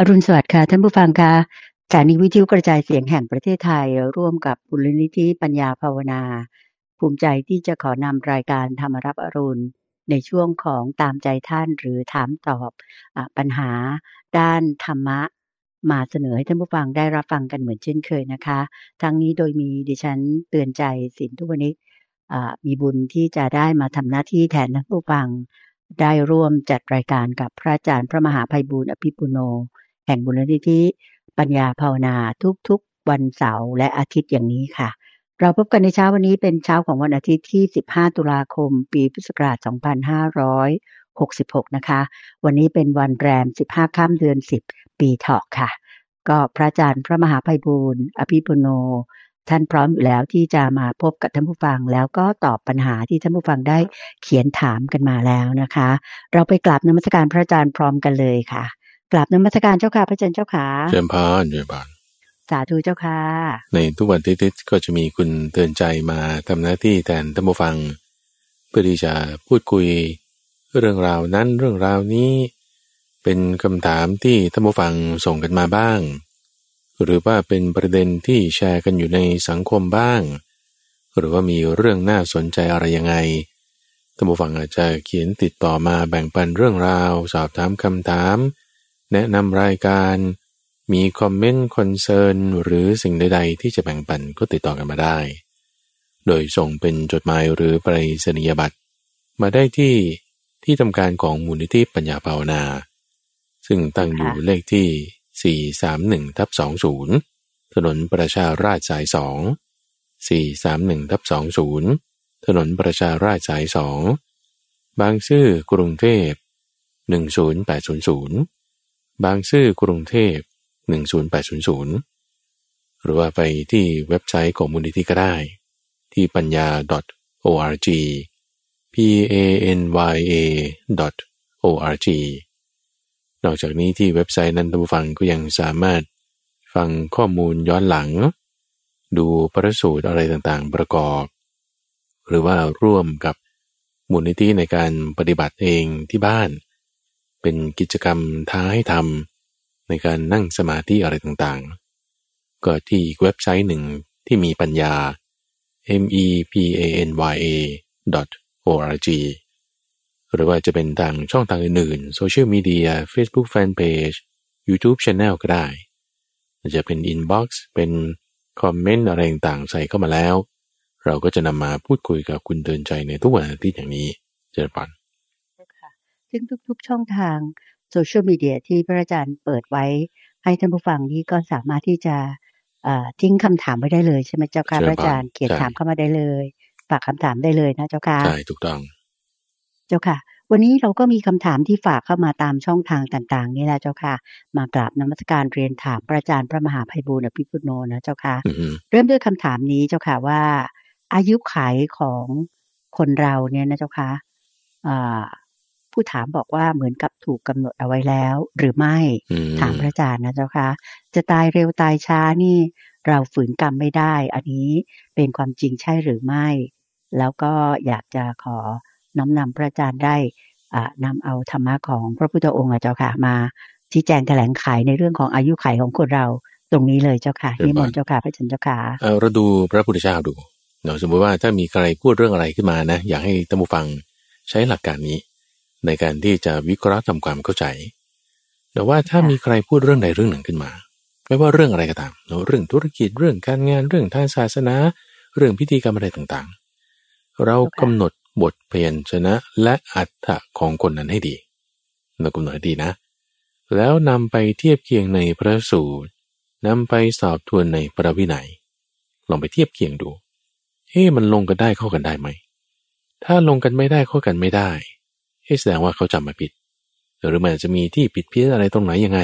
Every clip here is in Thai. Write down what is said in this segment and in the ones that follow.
อรุณสวัสดิ์ค่ะท่านผู้ฟังค่ะสถานีวิทยุกระจายเสียงแห่งประเทศไทย ร่วมกับบุรณิธิปัญญาภาวนา ภูมิใจที่จะขอนำรายการธรรมรับอรุณ ในช่วงของตามใจท่านหรือถามตอบอปัญหา ด้านธรรมะ มาเสนอให้ท่านผู้ฟังได้รับฟังกันเหมือนเช่นเคยนะคะ ทั้งนี้โดยมีดิฉันเตือนใจสินทุวนิกมีบุญที่จะได้มาทำหน้าที่แทนท่านผู้ฟังได้ร่วมจัดรายการกับพระอาจารย์พระมหาภัยบูร์อภิปุโน แห่งบุรณิธิปัญญาภาวนาทุกๆ วันเสาร์และอาทิตย์อย่างนี้ค่ะ เราพบกันในเช้าวันนี้เป็นเช้าของวันอาทิตย์ที่ 15 ตุลาคม ปีพุทธศักราช 2566 นะคะ วันนี้เป็นวันแรม 15ค่ำเดือน 10 ปีถาะค่ะ ก็พระอาจารย์พระมหาภัยบูรณ์อภิปุโน ท่านพร้อมอยู่แล้วที่จะมาพบกับท่านผู้ฟัง แล้วก็ตอบปัญหาที่ท่านผู้ฟังได้เขียนถามกันมาแล้วนะคะ เราไปกราบนมัสการพระอาจารย์พร้อมกันเลยค่ะ กราบนมัสการเจ้าค่ะพระอาจารย์เจ้าค่ะเจริญพรเจริญพรสาธุเจ้าค่ะ ในทุกวันที่ทิศก็จะมีคุณเตือนใจมาทำหน้าที่แทนท่านผู้ฟัง เพื่อที่จะพูดคุยเรื่องราวนั้นเรื่องราวนี้ เป็นคำถามที่ท่านผู้ฟังส่งกันมาบ้าง หรือว่าเป็นประเด็นที่แชร์กันอยู่ในสังคมบ้าง หรือว่ามีเรื่องน่าสนใจอะไรยังไงท่านผู้ฟังอาจจะเขียนติดต่อมาแบ่งปันเรื่องราว สอบถามคำถาม แนะนำรายการ มีคอมเมนต์คอนเซิร์นหรือสิ่งใด ๆ ที่จะแบ่งปันก็ติดต่อกันมาได้ โดยส่งเป็นจดหมายหรือไปรษณียบัตร มาได้ที่ที่ทำการของมูลนิธิปัญญาภาวนา ซึ่งตั้งอยู่เลขที่ 431ทับ20 ถนนประชาราชสาย 2 431ทับ20 ถนนประชาราชสาย 2 บางซื่อกรุงเทพ10800 บางซื่อกรุงเทพ 10800 หรือว่าไปที่เว็บไซต์ของมูลนิธิก็ได้ ที่ปัญญา .org p a n y a .org นอกจากนี้ที่เว็บไซต์นั้นท่านผู้ฟังก็ยังสามารถฟังข้อมูลย้อนหลัง ดูประสูตรอะไรต่างๆประกอบ หรือว่าร่วมกับมูลนิธิในการปฏิบัติเองที่บ้าน เป็นกิจกรรมท้าให้ทำในการนั่งสมาธิอะไรต่างๆ ก็ที่อีกเว็บไซต์หนึ่งที่มีปัญญา m e p a n y a org หรือว่าจะเป็นทางช่องทางอื่นๆโซเชียลมีเดีย Facebook Fanpage YouTube Channel ก็ได้ จะเป็น Inbox เป็นคอมเมนต์อะไรต่างๆใส่เข้ามาแล้ว เราก็จะนำมาพูดคุยกับคุณเตือนใจในทุกวันอาทิตย์อย่างนี้เจริญพร ซึ่งทุกๆช่องทางโซเชียลมีเดียที่พระอาจารย์เปิดไว้ ให้ท่านผู้ฟังนี้ก็สามารถที่จะทิ้งคำถามไว้ได้เลยใช่ไหมเจ้าค่ะพระอาจารย์เขียนถามเข้ามาได้เลยฝากคำถามได้เลยนะเจ้าค่ะใช่ถูกต้อง เจ้าค่ะ วันนี้เราก็มีคำถามที่ฝากเข้ามาตามช่องทางต่างๆ นี่แหละเจ้าค่ะ มากราบนมัสการเรียนถามพระอาจารย์พระมหาภัยบูร์อภิพุโนนะเจ้าค่ะ เริ่มด้วยคำถามนี้เจ้าค่ะว่า อายุขัยของคนเราเนี่ยนะเจ้าค่ะ ผู้ถามบอกว่าเหมือนกับถูกกำหนดเอาไว้แล้ว หรือไม่ถามพระอาจารย์นะเจ้าคะจะตายเร็วตายช้านี่ เราฝืนกรรมไม่ได้ อันนี้เป็นความจริงใช่หรือไม่ แล้วก็อยากจะขอน้อมนำพระอาจารย์ได้นำเอาธรรมะของพระพุทธองค์เจ้าค่ะมาชี้แจงแถลงไขในเรื่องของอายุไขของคนเราตรงนี้เลยเจ้าค่ะนิมนต์เจ้าค่ะพระอาจารย์เจ้าค่ะเราดูพระพุทธเจ้าดูเนาะสมมติว่าถ้ามีใครพูดเรื่องอะไรขึ้นมานะ อยากให้ท่านผู้ฟังใช้หลักการนี้ ในการที่จะวิเคราะห์ทำความเข้าใจ แต่ว่าถ้ามีใครพูดเรื่องใดเรื่องหนึ่งขึ้นมา ไม่ว่าเรื่องอะไรก็ตามเรื่องธุรกิจเรื่องการงานเรื่องทางศาสนา เรื่องพิธีกรรมอะไรต่างๆ เรากำหนดบทเพียนชนะและอัตถะของคนนั้นให้ดีเรากำหนดให้ดีนะ แล้วนำไปเทียบเคียงในพระสูตรนำไปสอบทวนในพระวินัยลองไปเทียบเคียงดูเฮ้มันลงกันได้เข้ากันได้ไหม ถ้าลงกันไม่ได้เข้ากันไม่ได้ แสดงว่าเขาจำมาผิด หรือมันจะมีที่ผิดเพี้ยนอะไรตรงไหนยังไง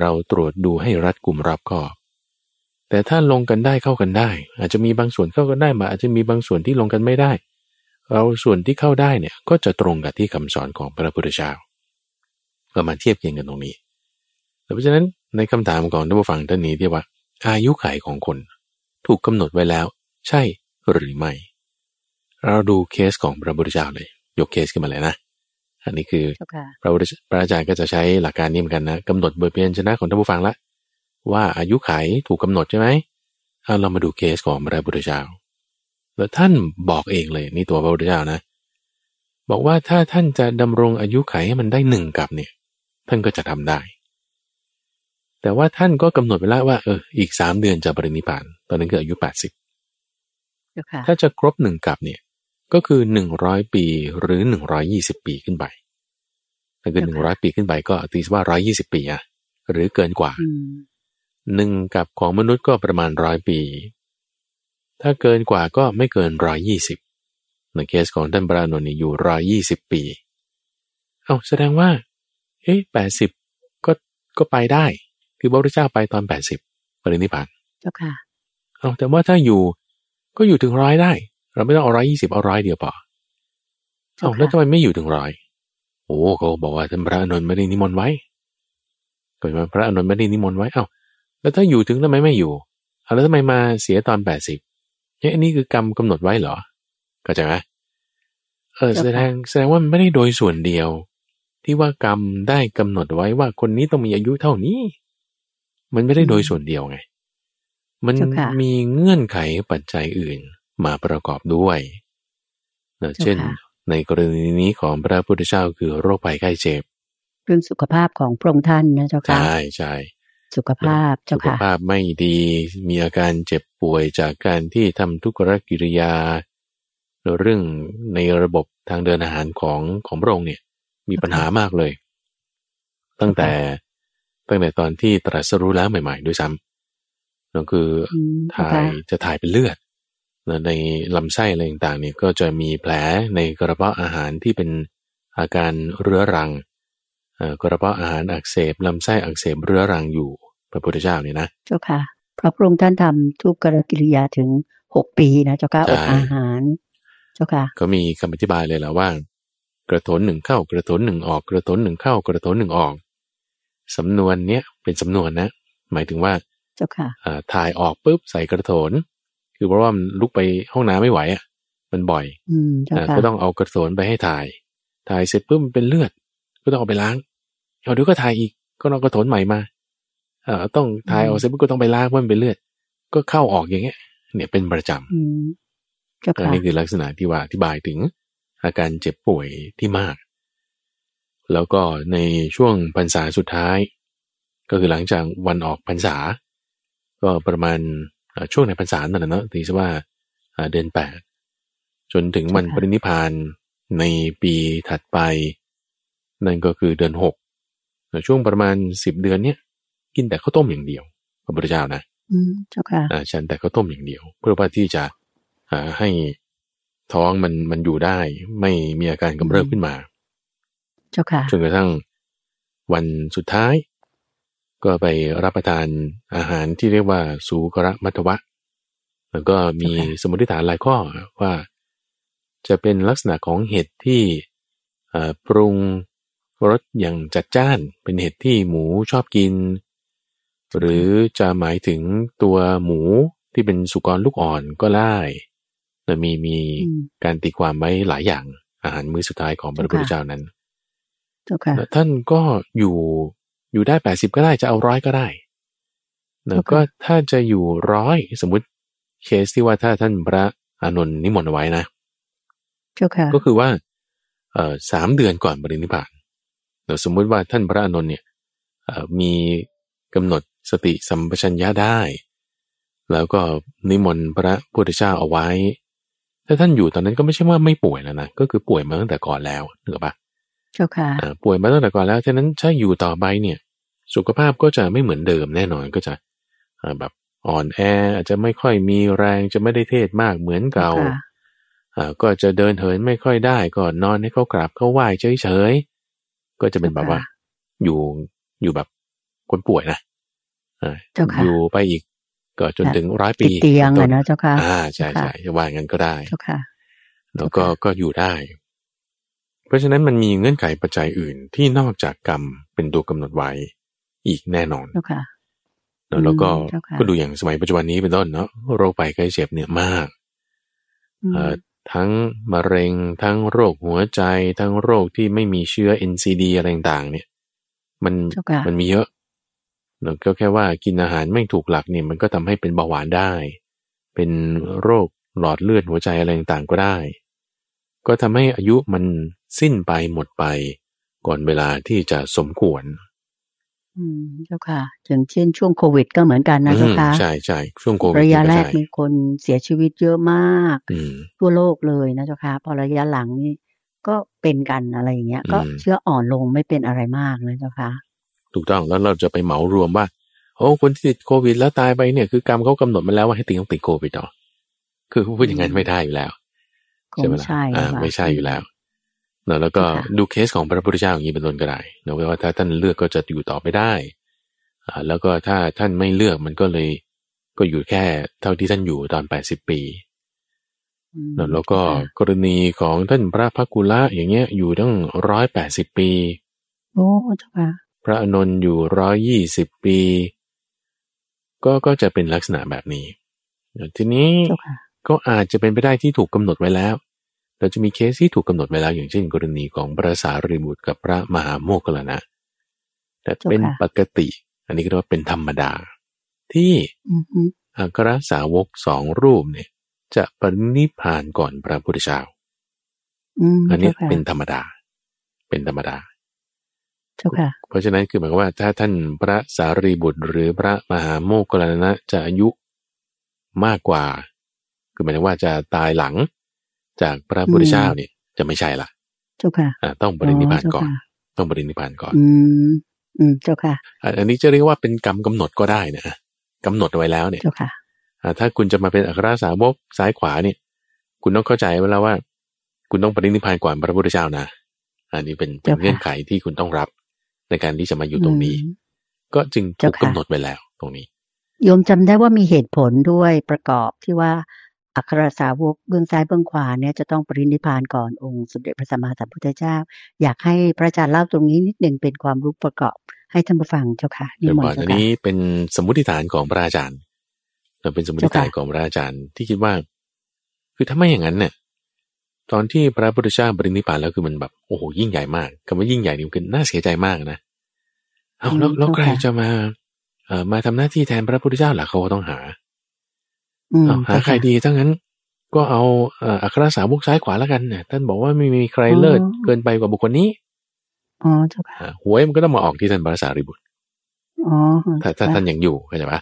เราตรวจดูให้รัดกลุ่มรอบคอบ แต่ถ้าลงกันได้เข้ากันได้ อาจจะมีบางส่วนเข้ากันได้มา อาจจะมีบางส่วนที่ลงกันไม่ได้ เราส่วนที่เข้าได้เนี่ยก็จะตรงกับที่คำสอนของพระพุทธเจ้าก็มาเทียบเคียงกันตรงนี้เพราะฉะนั้นในคำถามของท่านผู้ฟังท่านนี้ที่ว่า อายุขัยของคน ถูกกำหนดไว้แล้ว ใช่หรือไม่ เราดูเคสของพระพุทธเจ้าเลย ยกเคสขึ้นมาเลยนะ อันนี้คือเจ้าค่ะพระพุทธพระอาจารย์ก็จะใช้หลักการนี้เหมือนกันนะกำหนดบทเพียนชนะของท่านผู้ฟังละ ว่าอายุไขถูกกาหนดใช่ไหมเอาเรามาดูเคสของพระพุทธเจ้าแล้วท่านบอกเองเลยนี่ตัวพระพุทธเจ้านะ บอกว่าถ้าท่านจะดำรงอายุไขให้มันได้หนึ่งกับเนี่ย ท่านก็จะทำได้ แต่ว่าท่านก็กำหนดไว้แล้วว่าเอออีกสามเดือนจะปรินิพพาน ตอนนั้นก็อายุแปดสิบเจ้าค่ะถ้าจะครบหนึ่งกับเนี่ย ก็คือหนึ่งร้อยปีหรือหนึ่งร้อยี่สิบปีขึ้นไปถ้าเกินหนึ่งร้อยปีขึ้นไปก็ตีว่าร้อยี่สิบปีอะหรือเกินกว่าอืมหนึ่งกับของมนุษย์ก็ประมาณร้อยปี ถ้าเกินกว่าก็ไม่เกินร้อยยี่สิบในเคสของท่านปราโนนท์นี่อยู่ร้อยยี่สิบปี เอาแสดงว่า เอ๊ะแปดสิบก็ก็ไปได้ คือพระพุทธเจ้าไปตอนแปดสิบปรินิพพานเจ้าค่ะ เอาแต่ว่าถ้าอยู่ก็อยู่ถึงร้อยได้ เราไม่ต้องเอาร้อยยี่สิบเอาร้อยเดียวพอเจ้าเอาค่ะแล้วทำไมไม่อยู่ถึงร้อยโอ้เขาบอกว่าท่านพระอานนท์ไม่ได้นิมนต์ไว้ก็มาพระอานนท์ไม่ได้นิมนต์ไว้เอ้าแล้วถ้าอยู่ถึงทำไมไม่อยู่เอาแล้วทำไมมาเสียตอนแปดสิบเนี่ยอันนี้คือกรรมกำหนดไว้เหรอเข้าใจไหมเออแสดงแสดงว่ามันไม่ได้โดยส่วนเดียว ที่ว่ากรรมได้กำหนดไว้ว่าคนนี้ต้องมีอายุเท่านี้ มันไม่ได้โดยส่วนเดียวไง มันเจ้าค่ะมีเงื่อนไขปัจจัยอื่น มาประกอบด้วยนะเจ้าค่ะเช่น ในกรณีนี้ของพระพุทธเจ้าคือโรคภัยไข้เจ็บเรื่องสุขภาพของพระองค์ท่านนะเจ้าค่ะใช่ใช่สุขภาพสุเจ้าขค่ะภาพไม่ดีมีอาการเจ็บป่วยจากการที่ทำทุกขกิริยาหรือเรื่องในระบบทางเดินอาหารของของพระองค์เนี่ย มีปัญหามากเลย ตั้งแต่ตั้งแต่ตอนที่ตรัสรู้แล้วใหม่ ๆ ด้วยซ้ำนั่นคืออืมเจ้าถ่ายค่ะจะถ่ายเป็นเลือดนะ ในลำไส้อะไรต่างๆเนี่ยก็จะมีแผลในกระเพาะอาหารที่เป็นอาการเรื้อรังเอ่อกระเพาะอาหารอักเสบลำไส้อักเสบเรื้อรังอยู่พระพุทธเจ้าเนี่ยนะเจ้าค่ะเพราะพระองค์ท่านทำทุกกรกิริยาถึงหกปีนะเจ้าค่ะใช่อดอาหาร เจ้าค่ะ ก็มีคำอธิบายเลยแหละว่า กระโถนหนึ่งเข้ากระโถนหนึ่งออกกระโถนหนึ่งเข้ากระโถนหนึ่งออกสำนวนเนี้ยเป็นสำนวนนะ หมายถึงว่าเจ้าค่ะอ่าถ่ายออกปุ๊บใส่กระโถน คือเพราะว่ามันลุกไปห้องน้ำไม่ไหวอะ มันบ่อยอืมเจ้าอ่าค่ะก็ต้องเอากระโถนไปให้ถ่าย ถ่ายเสร็จปุ๊บมันเป็นเลือด ก็ต้องเอาไปล้างเอาเดี๋ยวก็ถ่ายอีก ก็เอากระโถนใหม่มาเอ่าต้องถ่ายออกเสร็จปุ๊บก็ต้องไปล้างเพราะมันเป็นเลือด ก็เข้าออกอย่างเงี้ย เนี่ยเป็นประจำอืมเจ้าก็ค่ะนี่คือลักษณะที่ว่าอธิบายถึง อาการเจ็บป่วยที่มาก แล้วก็ในช่วงพรรษาสุดท้าย ก็คือหลังจากวันออกพรรษา ก็ประมาณเอ่อ ช่วงในพรรษานั่นแหละเนาะตีซะว่าเอ่อเดือนแปดจนถึงวันปรินิพพานในปีถัดไป นั่นก็คือเดือนหกช่วงประมาณสิบเดือนเนี้ยกินแต่ข้าวต้มอย่างเดียวพระพุทธเจ้านะอืมเจ้าค่ะอ่าฉันแต่ข้าวต้มอย่างเดียว เพื่อว่าที่จะอ่าให้ท้องมันมันอยู่ได้ ไม่มีอาการกำเริบขึ้นมา เจ้าค่ะจนกระทั่งวันสุดท้าย ก็ไปรับประทานอาหารที่เรียกว่าสูกระมัทวะ แล้วก็มีโอเคสมมติฐานหลายข้อว่า จะเป็นลักษณะของเห็ดที่เอ่อปรุงรสอย่างจัดจ้าน เป็นเห็ดที่หมูชอบกิน หรือจะหมายถึงตัวหมูที่เป็นสุกรลูกอ่อนก็ได้แต่มีมีอืมการตีความไว้หลายอย่างอาหารมื้อสุดท้ายของพระพุทธเจ้านั้นเจ้าค่ะแล้วท่านก็อยู่ อยู่ได้แปดสิบก็ได้จะเอาร้อยก็ได้แล้วโอเคก็ถ้าจะอยู่ร้อยสมมติเคสที่ว่าถ้าท่านพระอานนท์นิมนต์เอาไว้นะเจ้าค่ะก็คือว่าเอ่อสามเดือนก่อนปรินิพพานเดี๋ยวสมมุติว่าท่านพระอานนท์เนี่ยเอ่อมีกำหนดสติสัมปชัญญะได้ แล้วก็นิมนต์พระพุทธเจ้าเอาไว้ ถ้าท่านอยู่ตอนนั้นก็ไม่ใช่ว่าไม่ป่วยแล้วนะก็คือป่วยมาตั้งแต่ก่อนแล้วนึกออกปะเจ้าค่ะอ่าป่วยมาตั้งแต่ก่อนแล้วฉะนั้นถ้าอยู่ต่อไปเนี่ย สุขภาพก็จะไม่เหมือนเดิมแน่นอนก็จะอ่าแบบอ่อนแออาจจะไม่ค่อยมีแรงจะไม่ได้เทศมากเหมือนเก่าค่ะอ่าก็จะเดินเหินไม่ค่อยได้ก็นอนให้เขากราบเขาไหว้เฉยๆก็จะเป็นแบบว่า อยู่อยู่แบบคนป่วยนะอ่าเจ้าค่ะอยู่ไปอีกก็จนถึงร้อยปีติดเตียงป็นต้อะนะเจ้าค่ะอ่าใช่เจ้าใช่ค่ะจะว่างั้นก็ได้เจ้าค่ะแล้วก็เจ้าค่ะก็อยู่ได้ เพราะฉะนั้นมันมีเงื่อนไขปัจจัยอื่นที่นอกจากกรรมเป็นตัวกำหนดไว้ อีกแน่นอนเจ้าค่ะแล้วแล้วก็อืมเจ้าค่ะก็ดูอย่างสมัยปัจจุบันนี้เป็นต้นเนาะโรคไปไข้เจ็บเนี่ยมากอืมเอ่อทั้งมะเร็งทั้งโรคหัวใจ ทั้งโรคที่ไม่มีเชื้อ NCD อะไรต่างๆเนี่ย มันมันมีเยอะเราก็แค่ว่ากินอาหารไม่ถูกหลักเนี่ยมันก็ทำให้เป็นเบาหวานได้ เป็นโรคหลอดเลือดหัวใจอะไรต่างๆก็ได้ ก็ทำให้อายุมันสิ้นไปหมดไป ก่อนเวลาที่จะสมควร อืมเจ้าค่ะอย่างเช่นช่วงโควิดก็เหมือนกันนะเจ้าค่ะใช่ใช่ช่วงโควิดระยะแรกมีคนเสียชีวิตเยอะมากทั่วโลกเลยนะเจ้าค่ะพอระยะหลังนี่ก็เป็นกันอะไรอย่างเงี้ย ก็เชื้ออ่อนลงไม่เป็นอะไรมากเลยเจ้าค่ะถูกต้องแล้วเราจะไปเหมารวมว่าโอ้คนที่ติดโควิดแล้วตายไปเนี่ยคือกรรมเขากำหนดมาแล้วว่าให้ติดต้องติดโควิดต่อคือพูดอย่างนั้นไม่ได้อยู่แล้วใช่ไหมล่ะอ่าไม่ใช่อยู่แล้วเนาะแล้วก็ดูเคสของพระพุทธเจ้าอย่างนี้เป็นต้นก็ได้เนาะว่าถ้าท่านเลือกก็จะอยู่ต่อไปได้อ่าแล้วก็ถ้าท่านไม่เลือกมันก็เลยก็อยู่แค่เท่าที่ท่านอยู่ตอนแปดสิบปีเนาะแล้วก็กรณีของท่านพระพักุละอย่างเงี้ยอยู่ตั้งร้อยแปดสิบปี โอ้เจ้าค่ะพระอนนท์อยู่ร้อยยี่สิบปี ก็ก็จะเป็นลักษณะแบบนี้ ทีนี้ก็อาจจะเป็นไปได้ที่ถูกกาหนดไว้แล้ว เราจะมีเคสที่ถูกกาหนดไว้แล้วอย่างเช่น กรณีของพระสารีบุตรกับพระมหาโมคคลนะแต่เป็นปกติ อันนี้ก็เรียกว่าเป็นธรรมดา ที่อัครสาวกสองรูปเนี่ย จะปรินิพานก่อนพระพุทธเจ้าอันนี้เป็นธรรมดา เป็นธรรมดาเพราะฉะนั้นคือหมายความว่า ถ้าท่านพระสารีบุตร หรือพระมหาโมคคลานะจะอายุมากกว่า คือหมายถึงว่าจะตายหลัง จากพระพุทธเจ้าเนี่ยจะไม่ใช่ละเจ้าค่ะต้องบริณิพานก่อน ต้องบริณิพานก่อน อืมอืมเจ้าค่ะ อันนี้จะเรียกว่าเป็นกรรมกำหนดก็ได้นะกำหนดไว้แล้วเนี่ยเจ้าค่ะถ้าคุณจะมาเป็นอัครสาวกซ้ายขวาเนี่ย คุณต้องเข้าใจไว้แล้วว่า คุณต้องปรินิพานก่อนพระพุทธเจ้านะอันนี้เป็นเป็นเงื่อนไขที่คุณต้องรับในการที่จะมาอยู่ตรงนี้ ก็จึงถูกกาหนดไว้แล้วตรงนี้โยมจำได้ว่ามีเหตุผลด้วยประกอบที่ว่า อัครสาวกเบื้องซ้ายเบื้องขวาเนี่ยจะต้องปรินิพานก่อนองค์สมเด็จพระสัมมาสัมพุทธเจ้า อยากให้พระอาจารย์เล่าตรงนี้นิดหนึ่งเป็นความรู้ประกอบให้ท่านผู้ฟังเจ้าค่ะนี่มนต์อันนี้เป็นสมมติฐานของพระอาจารย์เราเป็นสมมติฐานของพระอาจารย์ที่คิดว่า คือถ้าไม่อย่างนั้นเนี่ยตอนที่พระพุทธเจ้าปรินิพานแล้วคือมันแบบโอ้โหยิ่งใหญ่มากคำว่ายิ่งใหญ่นี่คือน่าเสียใจมากนะเอาแล้วแล้วใครจะมาเอ่อมาทำหน้าที่แทนพระพุทธเจ้าหล่ะเขาต้องหา หาใครดีทั้งนั้น ก็เอาอัครสาวกซ้ายขวาแล้วกันเนี่ยท่านบอกว่าไม่มีใครเลิศเกินไปกว่าบุคคลนี้อ๋อเจ้าค่ะหวยมันก็ต้องมาออกที่ท่านพระสารีบุตรอ๋อถ้าถ้าท่านยังอยู่เข้าใจปะ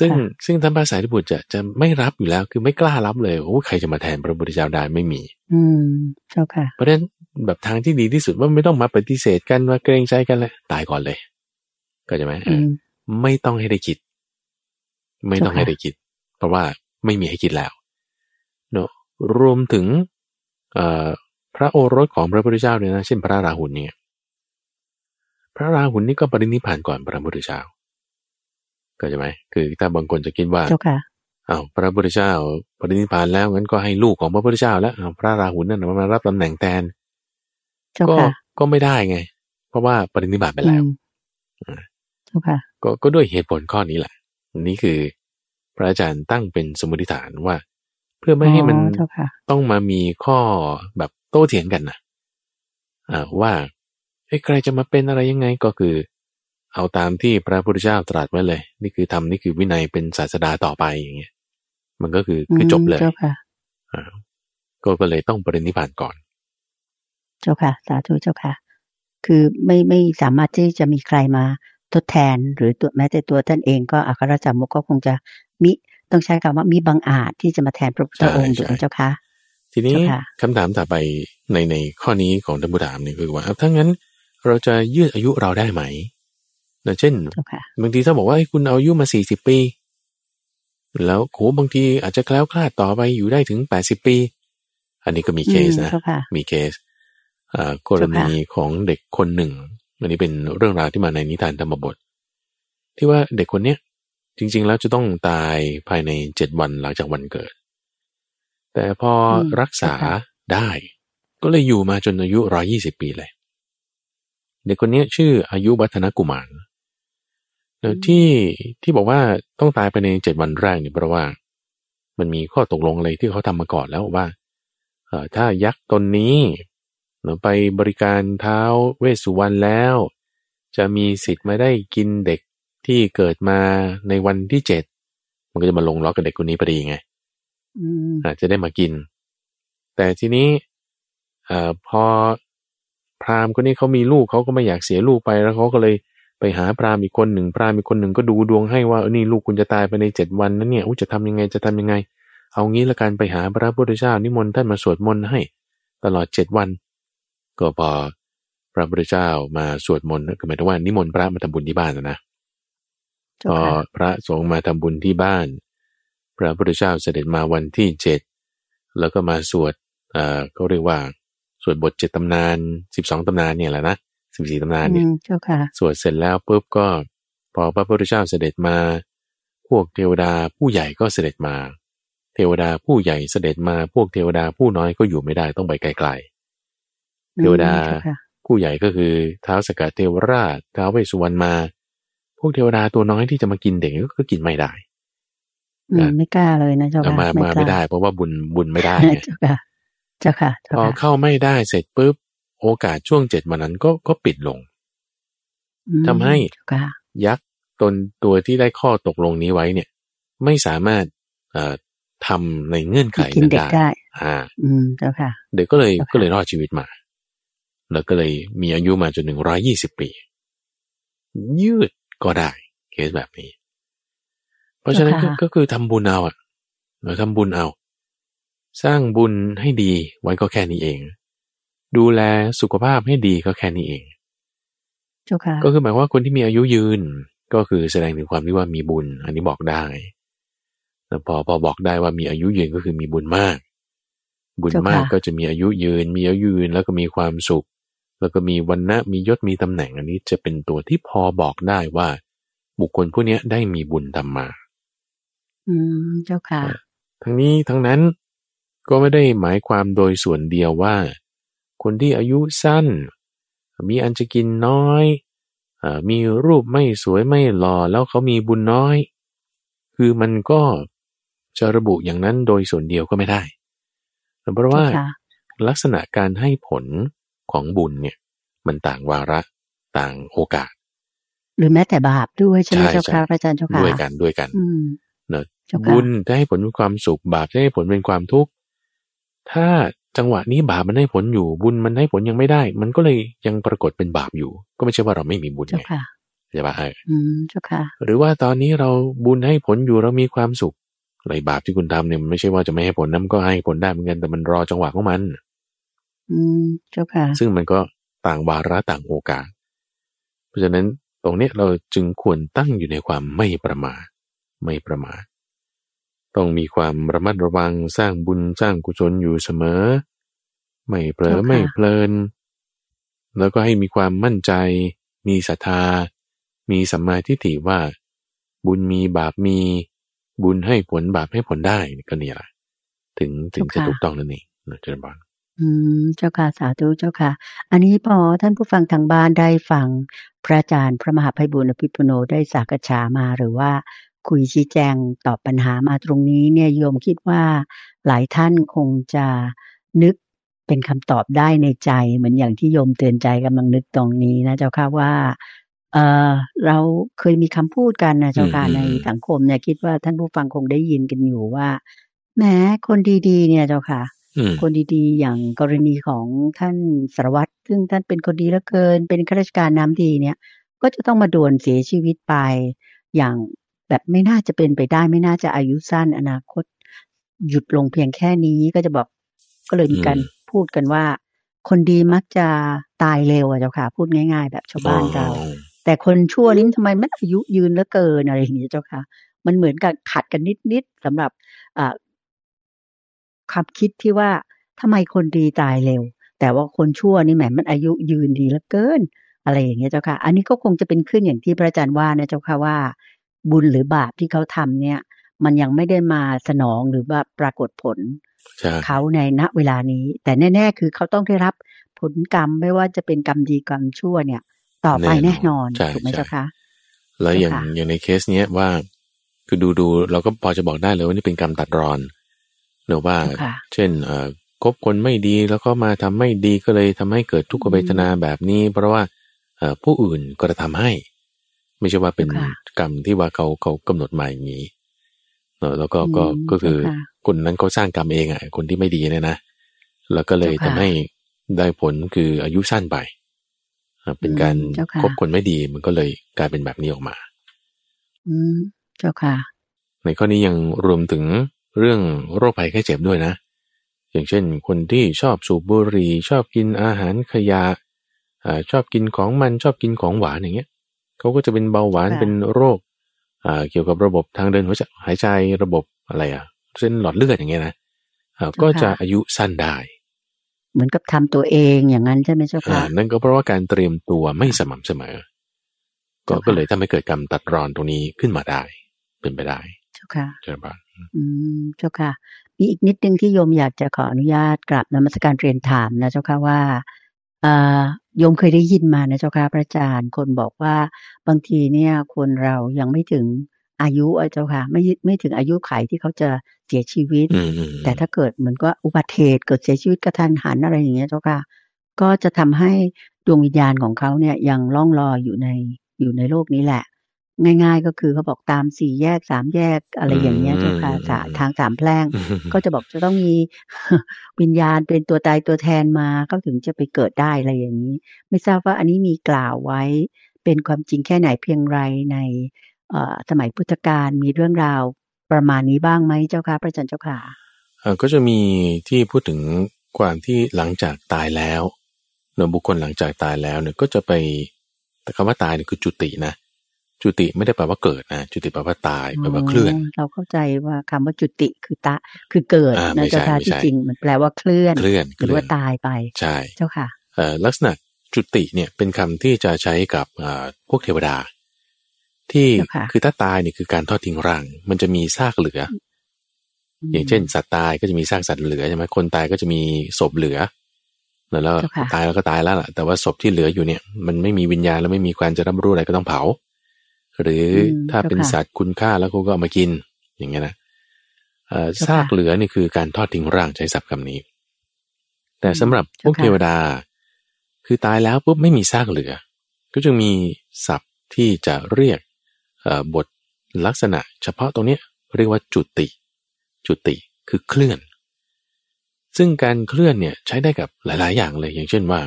ซึ่งซึ่งท่านพระสารีบุตรจะจะไม่รับอยู่แล้ว คือไม่กล้ารับเลยโอ้ใครจะมาแทนพระพุทธเจ้าได้ไม่มี อืมเจ้าค่ะ เพราะฉะนั้นแบบทางที่ดีที่สุดว่าไม่ต้องมาปฏิเสธกันมาเกรงใจกันเลยตายก่อนเลย ก็จะไหมไม่ต้องให้ได้คิด ไม่ต้องให้ได้คิด เพราะว่าไม่มีให้คิดแล้วเนาะรวมถึงพระโอรสของพระพุทธเจ้าเนี่ยนะเช่นพระราหุลเนี่ยพระราหุลนี่ก็ปรินิพานก่อนพระพุทธเจ้าก็ใช่ไหมคือถ้าบางคนจะคิดว่าอ้าวพระพุทธเจ้าปรินิพานแล้วงั้นก็ให้ลูกของพระพุทธเจ้า แล้วพระราหุลนั่นมารับตำแหน่งแทนก็ก็ไม่ได้ไง เพราะว่าปรินิพานไปแล้วก็ก็ด้วยเหตุผลข้อนี้แหละนี่คือ พระอาจารย์ตั้งเป็นสมมติฐานว่า เพื่อไม่ให้มันต้องมามีข้อแบบโต้เถียงกันนะอ่าว่าไอ้ใครจะมาเป็นอะไรยังไงก็คือ เอาตามที่พระพุทธเจ้าตรัสไว้เลย นี่คือทำนี่คือวินัยเป็นศาสดาต่อไปอย่างเงี้ยมันก็คือคือจบเลยอ่าก็เลยต้องปรินิพานก่อน เจ้าค่ะ สาธุเจ้าค่ะ คือไม่ไม่สามารถที่จะมีใครมาทดแทน หรือตัวแม้แต่ตัวท่านเองก็อัครจามุกก็คงจะ มิต้องใช้คำว่ามีบางอาจที่จะมาแทนพระพุทธองค์อยู่เจ้าค่ะทีนี้คำถามต่อไปในในข้อนี้ของท่านผู้ถามนี่คือว่าถ้างั้นเราจะยืดอายุเราได้ไหมเช่นบางทีถ้าบอกว่าคุณเอาอายุมาสี่สิบปี แล้วโหบางทีอาจจะแคล้วคลาดต่อไปอยู่ได้ถึงแปดสิบปี อันนี้ก็มีเคสนะมีเคสกรณีของเด็กคนหนึ่งอันนี้เป็นเรื่องราวที่มาในนิทานธรรมบท ที่ว่าเด็กคนเนี้ย จริง ๆ แล้วจะต้องตายภายในเจ็ดวันหลังจากวันเกิด แต่พอรักษาได้ ก็เลยอยู่มาจนอายุร้อยี่สิบปีเลยเด็กคนนี้ชื่ออายุวัฒนกุมารที่ที่บอกว่าต้องตายไปในเจ็ดวันแรกเนี่ยเพราะว่า มันมีข้อตกลงอะไรที่เขาทำมาก่อนแล้วว่าเออถ้ายักษ์ตนนี้เราไปบริการเท้าเวสสุวรรณแล้ว จะมีสิทธิ์มาได้กินเด็ก ที่เกิดมาในวันที่เจ็ดมันก็จะมาลงล็อกกับเด็กคนนี้พอดีไงอาจจะได้มากิน แต่ทีนี้อพอพราหมณ์คนนี้เขามีลูกเขาก็ไม่อยากเสียลูกไปแล้วเขาก็เลยไปหาพราหมณ์อีกคนหนึ่งพราหมณ์อีกคนหนึ่งก็ดูดวงให้ว่าเออนี่ลูกคุณจะตายไปในเจ็ดวันนั้นเนี่ยอุจะทำยังไงจะทำยังไง เอางี้ละกันไปหาพระพุทธเจ้านิมนต์ท่านมาสวดมนต์ให้ ตลอดเจ็ดวัน ก็พอพระพุทธเจ้ามาสวดมนต์ก็หมายถึงว่านิมนต์พระมาทำบุญที่บ้านนะ พอพระสงฆ์มาทำบุญที่บ้าน พระพุทธเจ้าเสด็จมาวันที่เจ็ดแล้วก็มาสวดเอ่อเขาเรียกว่า สวดบทเจ็ดตำนานสิบสองตำนานเนี่ยแหละนะสิบสี่ตำนานเนี่ยสวดเสร็จแล้วปุ๊บก็ พอพระพุทธเจ้าเสด็จมา พวกเทวดาผู้ใหญ่ก็เสด็จมา เทวดาผู้ใหญ่เสด็จมาพวกเทวดาผู้น้อยก็อยู่ไม่ได้ต้องไปไกลๆเทวดาผู้ใหญ่ก็คือเท้าสกัดเทวราชเท้าเวสุวรรณมาพ วกเทวดาตัวน้อยที่จะมากินเด็กก็กินไม่ได้ไม่กล้าเลยนะเจ้าค่ะมามาไม่ได้ เพราะว่าบุญบุญไม่ได้เจ้าค่ะเจ้าค่ะพอเข้าไม่ได้เสร็จปุ๊บโอกาสช่วงเจ็ดวันนั้นก็ก็ปิดลงทำให้ยักษ์ตนตัวที่ได้ข้อตกลงนี้ไว้เนี่ย ไม่สามารถเอ่อทำในเงื่อนไขนั้นได้ อ่า อืมเจ้าค่ะ เด็กก็เลยก็เลยรอดชีวิตมา แล้วก็เลยมีอายุมาจนหนึ่งร้อยี่สิบปี ยืด ก็ได้เคสแบบนี้ เพราะฉะนั้นก็คือทำบุญเอาอะเราทำบุญเอา สร้างบุญให้ดีไว้ก็แค่นี้เอง ดูแลสุขภาพให้ดีก็แค่นี้เองก็คือหมายว่าคนที่มีอายุยืนก็คือแสดงถึงความที่ว่ามีบุญ อันนี้บอกได้แต่พอพอบอกได้ว่ามีอายุยืนก็คือมีบุญมาก บุญมากก็จะมีอายุยืน มีอายุยืนแล้วก็มีความสุข แล้วก็มีวันนะมียศมีตำแหน่งอันนี้จะเป็นตัวที่พอบอกได้ว่า บุคคลผู้นี้ได้มีบุญทำมา อืมเจ้าค่ะ ทั้งนี้ทั้งนั้นก็ไม่ได้หมายความโดยส่วนเดียวว่า คนที่อายุสั้น มีอันจะกินน้อยอมีรูปไม่สวยไม่หล่อแล้วเขามีบุญน้อย คือมันก็จะระบุอย่างนั้นโดยส่วนเดียวก็ไม่ได้ เพราะว่าลักษณะการให้ผล ของบุญเนี่ยมันต่างวาระต่างโอกาส หรือแม้แต่บาปด้วยใช่ไหมเจ้าค่ะอาจารย์เจ้าค่ะด้วยกันด้วยกันเนอะบุญจะให้ผลเป็นความสุขบาปจะให้ผลเป็นความทุกข์ถ้าจังหวะนี้บาปมันให้ผลอยู่ บุญมันให้ผลยังไม่ได้ มันก็เลยยังปรากฏเป็นบาปอยู่ ก็ไม่ใช่ว่าเราไม่มีบุญไงใช่ปะเออเจ้าค่ะ หรือว่าตอนนี้เราบุญให้ผลอยู่เรามีความสุขอะไรบาปที่คุณทำเนี่ยมันไม่ใช่ว่าจะไม่ให้ผลนั้นก็ให้ผลได้เหมือนกันแต่มันรอจังหวะของมัน อืมเจ้าค่ะ ซึ่งมันก็ต่างวาระต่างโอกาส เพราะฉะนั้นตรงนี้เราจึงควรตั้งอยู่ในความไม่ประมาทไม่ประมาทต้องมีความระมัดระวังสร้างบุญสร้างกุศลอยู่เสมอ ไม่เผลอไม่เพลิน แล้วก็ให้มีความมั่นใจ มีศรัทธา มีสัมมาทิฏฐิว่า บุญมีบาปมี บุญให้ผลบาปให้ผลได้ก็เนี่ยแหละถึงถึงจะถูกต้องนั่นเองนะเจริญบาน อืมเจ้าค่ะสาธุเจ้าค่ะ อันนี้พอท่านผู้ฟังทางบ้านได้ฟังพระอาจารย์พระมหาภัยบุญอภิปุโนได้สักษามาหรือว่าคุยชี้แจงตอบปัญหามาตรงนี้เนี่ยโยมคิดว่าหลายท่านคงจะนึกเป็นคำตอบได้ในใจ เหมือนอย่างที่โยมเตือนใจกำลังนึกตรงนี้นะเจ้าค่ะว่าเออเราเคยมีคำพูดกันนะเจ้าค่ะในสังคมเนี่ยคิดว่าท่านผู้ฟังคงได้ยินกันอยู่ว่าแม้คนดีๆ เนี่ยเจ้าค่ะ คนดีๆ อย่างกรณีของท่านสารวัตรซึ่งท่านเป็นคนดีเหลือเกิน เป็นข้าราชการน้ำดีเนี่ย ก็จะต้องมาด่วนเสียชีวิตไป อย่างแบบไม่น่าจะเป็นไปได้ไม่น่าจะอายุสั้นอนาคต หยุดลงเพียงแค่นี้ก็จะบอกก็เลยมีการพูดกันว่า คนดีมักจะตายเร็วอะเจ้าค่ะ พูดง่ายๆ แบบชาวบ้านเราแต่คนชั่วนี้ทำไมมันอายุยืนเหลือเกินอะไรอย่างนี้เจ้าค่ะ มันเหมือนกับขัดกันนิดๆสำหรับ คำคิดที่ว่าทำไมคนดีตายเร็ว แต่ว่าคนชั่วนี่แหมมันอายุยืนดีเหลือเกิน อะไรอย่างเงี้ยเจ้าค่ะ อันนี้ก็คงจะเป็นขึ้นอย่างที่พระอาจารย์ว่านะเจ้าค่ะว่า บุญหรือบาปที่เขาทำเนี่ย มันยังไม่ได้มาสนองหรือว่าปรากฏผลเขาในณเวลานี้ แต่แน่ ๆ คือเขาต้องได้รับผลกรรมไม่ว่าจะเป็นกรรมดีกรรมชั่วเนี่ย ต่อไปแน่นอนถูกไหมเจ้าคะแล้วอย่างอย่างในเคสเนี้ยว่า คือดูดูเราก็พอจะบอกได้เลยว่านี่เป็นกรรมตัดรอน หรือว่าเช่นเอ่อคบคนไม่ดีแล้วก็มาทำไม่ดีก็เลยทำให้เกิดทุกขเวทนาแบบนี้ เพราะว่าเอ่อผู้อื่นก็จะทำให้ ไม่ใช่ว่าเป็นกรรมที่ว่าเขาเขากำหนดมาอย่างนี้เออแล้วก็ก็ก็คือคนนั้นเขาสร้างกรรมเองอะคนที่ไม่ดีเนี่ยนะแล้วก็เลยทำให้ได้ผลคืออายุสั้นไปเป็นการคบคนไม่ดีมันก็เลยกลายเป็นแบบนี้ออกมา อืมเจ้าค่ะ ในข้อนี้ยังรวมถึง เรื่องโรคภัยไข้เจ็บด้วยนะ อย่างเช่น คนที่ชอบสูบบุหรี่ชอบกินอาหารขยะอชอบกินของมันชอบกินของหวานอย่างเงี้ยเขาก็จะเป็นเบาหวานเป็นโรคเกี่ยวกับระบบทางเดินหัวใจหายใจระบบอะไรอะเส้นหลอดเลือดอย่างเงี้ยนะก็จะอายุสั้นได้ เหมือนกับทำตัวเองอย่างนั้นใช่ไหมเจ้าค่ะนั่นก็เพราะว่าการเตรียมตัวไม่สม่ำเสมอ ก็ก็เลยทำให้เกิดกรรมตัดรอนตรงนี้ขึ้นมาได้ เป็นไปได้ เจ้าค่ะเจ้าค่ะ อืมเจ้าค่ะ มีอีกนิดนึงที่โยมอยากจะขออนุญาตกราบนมัสการเรียนถามนะเจ้าค่ะว่าโยมเคยได้ยินมานะเจ้าค่ะพระอาจารย์คนบอกว่าบางทีเนี่ยคนเรายังไม่ถึงอายุเจ้าค่ะ ไม่ไม่ถึงอายุไขที่เขาจะเสียชีวิต แต่ถ้าเกิดเหมือนก็อุบัติเหตุเกิดเสียชีวิตกระทันหันอะไรอย่างเงี้ยเจ้าค่ะ ก็จะทำให้ดวงวิญญาณของเขาเนี่ยยังล่องลอยอยู่ในอยู่ในโลกนี้แหละ ง่าย ๆ ก็คือเขาบอกตามสี่แยกสามแยกอะไรอย่างเงี้ยเจ้าค่ะทางสามแพร่ง ก็จะบอกจะต้องมีวิญญาณเป็นตัวตายตัวแทนมาเขาถึงจะไปเกิดได้อะไรอย่างนี้ ไม่ทราบว่าอันนี้มีกล่าวไว้เป็นความจริงแค่ไหนเพียงไรในสมัยพุทธกาลมีเรื่องราวประมาณนี้บ้างไหมเจ้าค่ะพระอาจารย์เจ้าค่ะก็จะมีที่พูดถึงความที่หลังจากตายแล้วเนื้อบุคคลหลังจากตายแล้วเนี่ยก็จะไปแต่คำว่าตายเนี่ยคือจุตินะ จุติไม่ได้แปลว่าเกิดนะจุติแปลว่าตายแปลว่าเคลื่อน เราเข้าใจว่าคำว่าจุติคือตาคือเกิดนะเจ้าค่ะที่จริงมันแปลว่าเคลื่อนเคลื่อนหรือว่าตายไปใช่เจ้าค่ะลักษณะจุติเนี่ยเป็นคำที่จะใช้กับพวกเทวดา ที่คือถ้าตายเนี่ยคือการทอดทิ้งร่าง มันจะมีซากเหลือ อย่างเช่น สัตว์ตายก็จะมีซากสัตว์เหลือใช่ไหมคนตายก็จะมีศพเหลือแล้วตายแล้วก็ตายแล้วล่ะแต่ว่าศพที่เหลืออยู่เนี่ย มันไม่มีวิญญาณแล้วไม่มีการจะรับรู้อะไรก็ต้องเผา หรือถ้าเป็นสัตว์คุณค่าแล้วก็เอามากิน อย่างเงี้ยนะซากเหลือนี่คือการทอดทิ้งร่างใช้ศัพท์คำนี้ แต่สำหรับพวกเทวดา คือตายแล้วปุ๊บไม่มีซากเหลือ ก็จึงมีศัพท์ที่จะเรียกบทลักษณะ เฉพาะตรงนี้เรียกว่าจุติ จุติคือเคลื่อน ซึ่งการเคลื่อนเนี่ยใช้ได้กับหลาย ๆ อย่างเลยอย่างเช่นว่า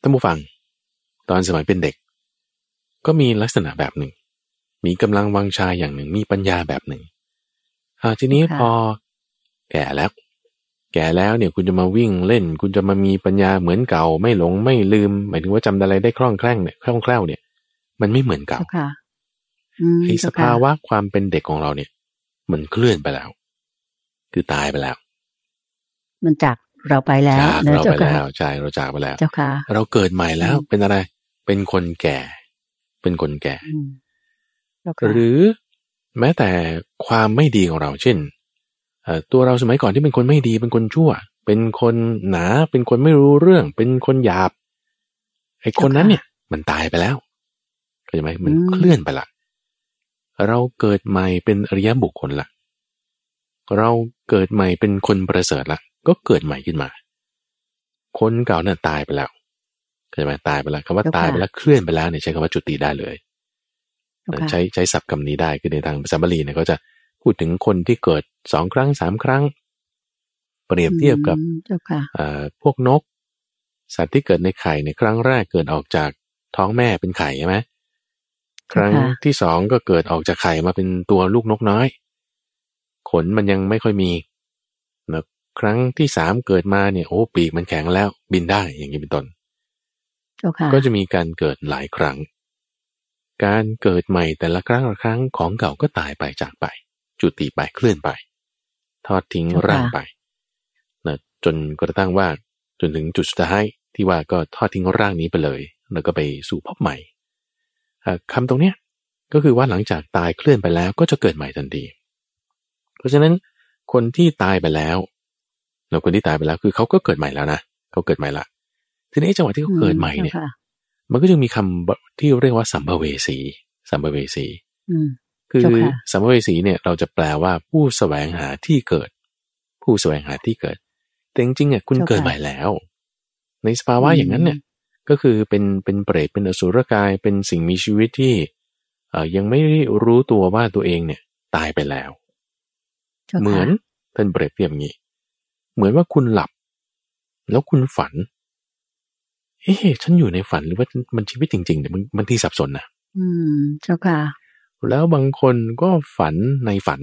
ท่านผู้ฟัง ตอนสมัยเป็นเด็ก ก็มีลักษณะแบบหนึ่ง มีกำลังวังชาอย่างหนึ่ง มีปัญญาแบบหนึ่งอาทีนี้พอแก่แล้ว แก่แล้วเนี่ยคุณจะมาวิ่งเล่น คุณจะมามีปัญญาเหมือนเก่า ไม่หลงไม่ลืม หมายถึงว่าจำอะไรได้คล่องแคล่งเนี่ยคล่องแคล่วเนี่ย มันไม่เหมือนเก่าไอ้สภาวะความเป็นเด็กของเราเนี่ย มันเคลื่อนไปแล้ว คือตายไปแล้ว มันจากเราไปแล้วจากเราไปแล้วใช่เราจากไปแล้ว เจ้าค่ะ เราเกิดใหม่แล้วเป็นอะไร เป็นคนแก่ เป็นคนแก่ หรือแม้แต่ความไม่ดีของเราเช่นตัวเราสมัยก่อนที่เป็นคนไม่ดีเป็นคนชั่ว เป็นคนหนาเป็นคนไม่รู้เรื่อง เป็นคนหยาบไอ้คนนั้นเนี่ย มันตายไปแล้วเข้าใจไหมมันเคลื่อนไปละเราเกิดใหม่เป็นอริยบุคคลละเราเกิดใหม่เป็นคนประเสริฐละก็เกิดใหม่ขึ้นมา คนเก่าเนี่ยตายไปแล้วเข้า ใจไหมตายไปแล้วคำว่าตายไปแล้วเคลื่อนไปแล้วเนี่ยใช้คำว่าจุติได้เลยใช้ใช้ศัพท์คำนี้ได้คือในทางภาษาบาลีเนี่ยเขาจะพูดถึงคนที่เกิดสองครั้งสามครั้ง เปรียบเทียบกับพวกนก สัตว์ที่เกิดในไข่ในครั้งแรกเกิดออกจากท้องแม่เป็นไข่ใช่ไหมครั้งที่สองก็เกิดออกจากไข่มาเป็นตัวลูกนกน้อย ขนมันยังไม่ค่อยมีนะครั้งที่สามเกิดมาเนี่ยโอ้ปีกมันแข็งแล้วบินได้อย่างนี้เป็นต้น ก็จะมีการเกิดหลายครั้ง การเกิดใหม่แต่ละครั้งละครั้งของเก่าก็ตายไปจากไป จุติไปเคลื่อนไป ทอดทิ้งร่างไปนะจนกระทั่งว่าจนถึงจุดสุดท้ายที่ว่าก็ทอดทิ้งร่างนี้ไปเลย แล้วก็ไปสู่พบใหม่คำตรงเนี้ยก็คือว่าหลังจากตายเคลื่อนไปแล้วก็จะเกิดใหม่ทันที เพราะฉะนั้นคนที่ตายไปแล้วเราคนที่ตายไปแล้วคือเขาก็เกิดใหม่แล้วนะเขาเกิดใหม่ละ ทีนี้จังหวะที่เขาเกิดใหม่เนี่ย มันก็จะมีคำที่เรียกว่าสัมภเวสีสัมภเวสีคือสัมภเวสีเนี่ยเราจะแปลว่าผู้แสวงหาที่เกิด ผู้แสวงหาที่เกิด แต่จริงๆอะคุณเกิดใหม่แล้ว ในสภาวะอย่างนั้นเนี่ยก็คือเป็นเป็นเปรตเป็นอสุรกายเป็นสิ่งมีชีวิตที่เอ่อยังไม่รู้ตัวว่าตัวเองเนี่ย ตายไปแล้ว เหมือนท่านเปรตเปรียบงี้ เหมือนว่าคุณหลับ แล้วคุณฝัน เอ๊ะฉันอยู่ในฝันหรือว่ามันชีวิตจริงๆเนี่ยมันมันที่สับสนนะอืม เจ้าค่ะ แล้วบางคนก็ฝันในฝัน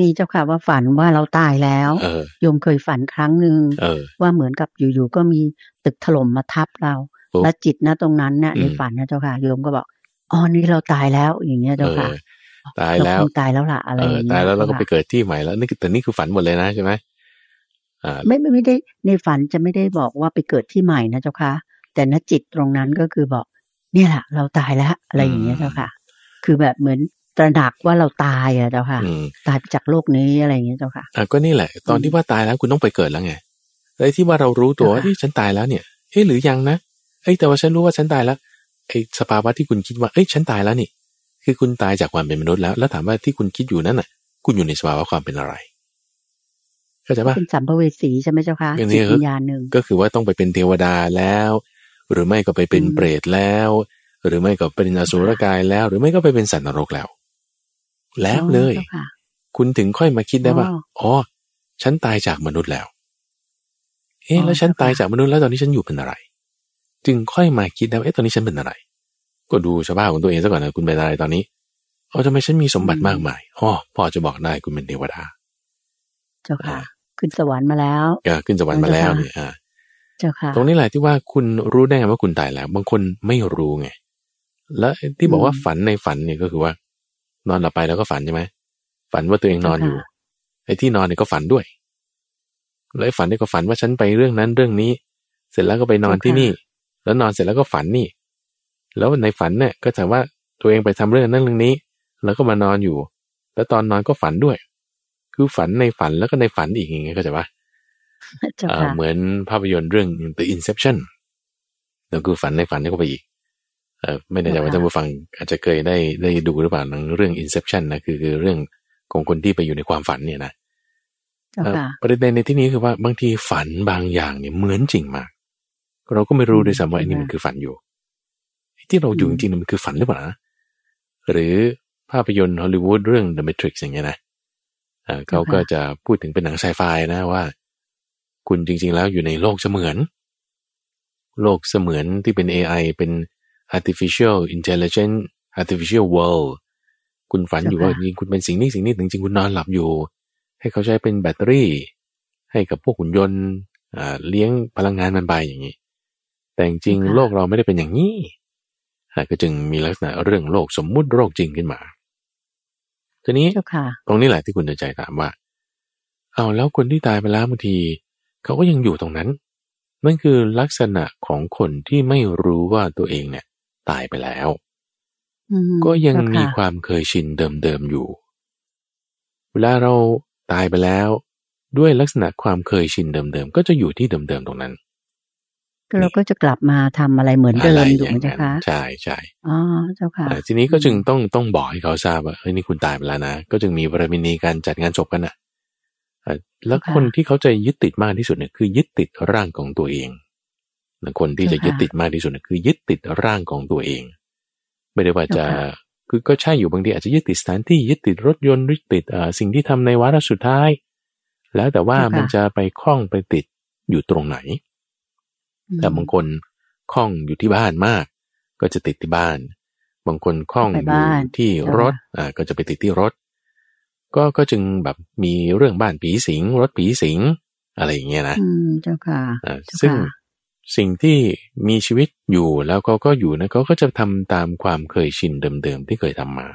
มีเจ้าค่ะว่าฝันว่าเราตายแล้วโยมเคยฝันครั้งหนึ่งว่าเหมือนกับอยู่ๆก็มีตึกถล่มมาทับเราและจิตนะตรงนั้นเนี่ยในฝันนะเจ้าค่ะโยมก็บอกอ๋อนี่เราตายแล้วอย่างเงี้ยเจ้าค่ะตายแล้วตายแล้วล่ะอะไรอย่างเงี้ยตายแล้วเราก็ไปเกิดที่ใหม่แล้วนี่แต่นี่คือฝันหมดเลยนะใช่ไหม อ่าไม่ไม่ได้ในฝันจะไม่ได้บอกว่าไปเกิดที่ใหม่นะเจ้าค่ะ แต่ณจิตตรงนั้นก็คือบอก เนี่ยแหละเราตายแล้วอะไรอย่างเงี้ยเจ้าค่ะ คือแบบเหมือนตระหนักว่าเราตายอะเจ้าค่ะ ตายจากโลกนี้อะไรอย่างเงี้ยเจ้าค่ะอะก็นี่แหละ ตอนที่ว่าตายแล้วคุณต้องไปเกิดแล้วไงไอ้ที่ว่าเรารู้ตัวว่าที่ฉันตายแล้วเนี่ยเฮ้หรือยังนะเอ้แต่ว่าฉันรู้ว่าฉันตายแล้วไอ้สภาวะที่คุณคิดว่าเอ้ยฉันตายแล้วนี่ คือคุณตายจากความเป็นมนุษย์แล้ว แล้วถามว่าที่คุณคิดอยู่นั้นน่ะ คุณอยู่ในสภาวะความเป็นอะไร เข้าใจปะเป็นสัมภเวสีใช่ไหมเจ้าค่ะจิตวิญญาณหนึ่งก็คือว่าต้องไปเป็นเทวดาแล้ว หรือไม่ก็ไปเป็นเปรตแล้ว หรือไม่ก็เป็นอสุรกายแล้ว หรือไม่ก็ไปเป็นสัตว์นรกแล้ว แล้วเลย คุณถึงค่อยมาคิดได้ว่าอ๋อฉันตายจากมนุษย์แล้ว เอ๊ะแล้วฉันตายจากมนุษย์แล้วตอนนี้ฉันอยู่เป็นอะไร จึงค่อยมาคิดได้ว่าเอ๊ะตอนนี้ฉันเป็นอะไร ก็ดูสภาพของตัวเองซะก่อนนะคุณเป็นอะไรตอนนี้อ๋อทำไมฉันมีสมบัติมากมายอ๋อพ่อจะบอกได้คุณเป็นเทวดา เจ้าค่ะ ขึ้นสวรรค์มาแล้วขึ้นสวรรค์มาแล้วเนี่ยอ่าเจ้าค่ะ ตรงนี้แหละที่ว่าคุณรู้ได้ไงว่าคุณตายแล้ว บางคนไม่รู้ไง แล้วที่บอกว่าฝันในฝันเนี่ยก็คือว่า นอนหลับไปแล้วก็ฝันใช่ไหมฝันว่าตัวเองนอนอยู่ไอ้ที่นอนเนี่ยก็ฝันด้วยแล้วฝันนี่ก็ฝันว่าฉันไปเรื่องนั้นเรื่องนี้ เสร็จแล้วก็ไปนอนที่นี่ แล้วนอนเสร็จแล้วก็ฝันนี่ แล้วในฝันเนี่ยก็ถามว่าตัวเองไปทำเรื่องนั้นเรื่องนี้ แล้วก็มานอนอยู่ แล้วตอนนอนก็ฝันด้วย คือฝันในฝันแล้วก็ในฝันอีกอย่างเงี้ยก็จะว่าเหมือนภาพยนตร์เรื่อง The Inception แล้วคือฝันในฝันนี่ก็ไปอีกเออไม่แน่ใจว่าท่านผู้ฟังอาจจะเคยได้ได้ดูหรือเปล่าหนังเรื่อง Inception นะคือคือเรื่องของคนที่ไปอยู่ในความฝันเนี่ยนะประเด็นในที่นี้คือว่าบางทีฝันบางอย่างเนี่ยเหมือนจริงมาก เราก็ไม่รู้ด้วยซ้ำว่าอันนี้มันคือฝันอยู่ ที่เราอยู่จริงๆมันคือฝันหรือเปล่าหรือภาพยนตร์ฮอลลีวูดเรื่อง The Matrix อย่างเงี้ยนะ เขาก็จะพูดถึงเป็นหนังไซไฟนะว่า คุณจริง ๆ แล้วอยู่ในโลกเสมือน โลกเสมือนที่เป็น AI เป็น artificial intelligence artificial world คุณฝันอยู่ว่าจริงคุณเป็นสิ่งนี้สิ่งนี้จริงๆคุณนอนหลับอยู่ ให้เขาใช้เป็นแบตเตอรี่ ให้กับพวกหุ่นยนต์เลี้ยงพลังงานมันไปอย่างนี้ แต่จริงโลกเราไม่ได้เป็นอย่างนี้ก็จึงมีลักษณะเรื่องโลกสมมุติโลกจริงขึ้นมา ทีนี้ตรงนี้แหละที่คุณใจถามว่า เอาแล้วคนที่ตายไปแล้วบางทีเขาก็ยังอยู่ตรงนั้น นั่นคือลักษณะของคนที่ไม่รู้ว่าตัวเองเนี่ย ตายไปแล้ว ก็ยังมีความเคยชินเดิมๆอยู่ เวลาเราตายไปแล้ว ด้วยลักษณะความเคยชินเดิมๆก็จะอยู่ที่เดิมๆตรงนั้น เราก็จะกลับมาทำอะไรเหมือนเดิมถูกไหมเจ้าคะใช่ใช่อ๋อเจ้าค่ะทีนี้ก็จึงต้องต้องบอกให้เขาทราบว่าเฮ้ยนี่คุณตายไปแล้วนะก็จึงมีบรมินีการจัดงานศพกันอะแล้วคนที่เขาจะยึดติดมากที่สุดเนี่ยคือ ยึดติดร่างของตัวเองคนที่จะยึดติดมากที่สุดคือ ยึดติดร่างของตัวเอง ไม่ได้ว่าจะคือก็ใช่อยู่บางทีอาจจะยึดติดสถานที่ยึดติดรถยนต์ยึดติดสิ่งที่ทำในวาระสุดท้าย แล้วแต่ว่ามันจะไปคล้องไปติดอยู่ตรงไหน แต่บางคนคล้องอยู่ที่บ้านมาก ก็จะติดที่บ้าน บางคนคล้องอยู่ที่รถอ่าก็จะไปติดที่รถ ก็ก็จึงแบบมีเรื่องบ้านผีสิง รถผีสิง อะไรอย่างเงี้ยนะอืมเจ้าค่ะซึ่งสิ่งที่มีชีวิตอยู่แล้วเขาก็อยู่นะเขาก็จะทำตามความเคยชินเดิมๆที่เคยทำมา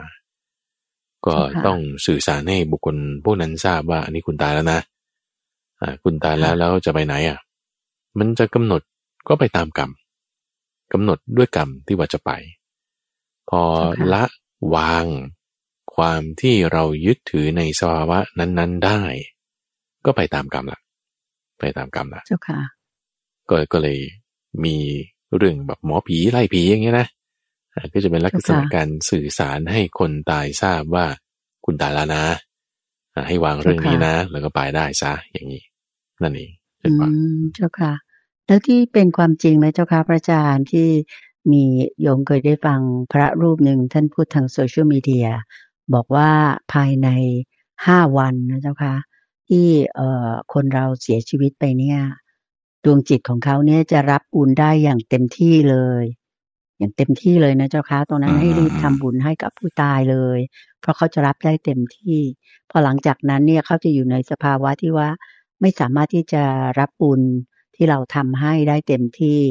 ก็ต้องสื่อสารให้บุคคลพวกนั้นทราบว่าอันนี้คุณตายแล้วนะอ่าคุณตายแล้วแล้วจะไปไหนอะ มันจะกำหนด ก็ไปตามกรรมกำหนดด้วยกรรมที่ว่าจะไป พอละวางความที่เรายึดถือในสภาวะนั้น ๆได้ ก็ไปตามกรรมละไปตามกรรมละเจ้าค่ะก็ก็เลยมีเรื่องแบบหมอผีไล่ผีอย่างเงี้ยนะก็จะเป็นลักษณะการสื่อสารให้คนตายทราบว่าคุณตายแล้วนะให้วางเรื่องนี้นะ แล้วก็ไปได้ซะอย่างนี้นั่นเองอืมเจ้าค่ะ แล้วที่เป็นความจริงไหมเจ้าค่ะพระอาจารย์ที่มีโยมเคยได้ฟังพระรูปหนึ่งท่านพูดทางโซเชียลมีเดียบอกว่าภายในห้าวันนะเจ้าค่ะที่เอ่อคนเราเสียชีวิตไปเนี่ยดวงจิตของเขาเนี่ยจะรับบุญได้อย่างเต็มที่เลย อย่างเต็มที่เลยนะเจ้าค่ะตรงนั้นให้รีบทำบุญให้กับผู้ตายเลย เพราะเขาจะรับได้เต็มที่ พอหลังจากนั้นเนี่ยเขาจะอยู่ในสภาวะที่ว่าไม่สามารถที่จะรับบุญ ที่เราทำให้ได้เต็มที่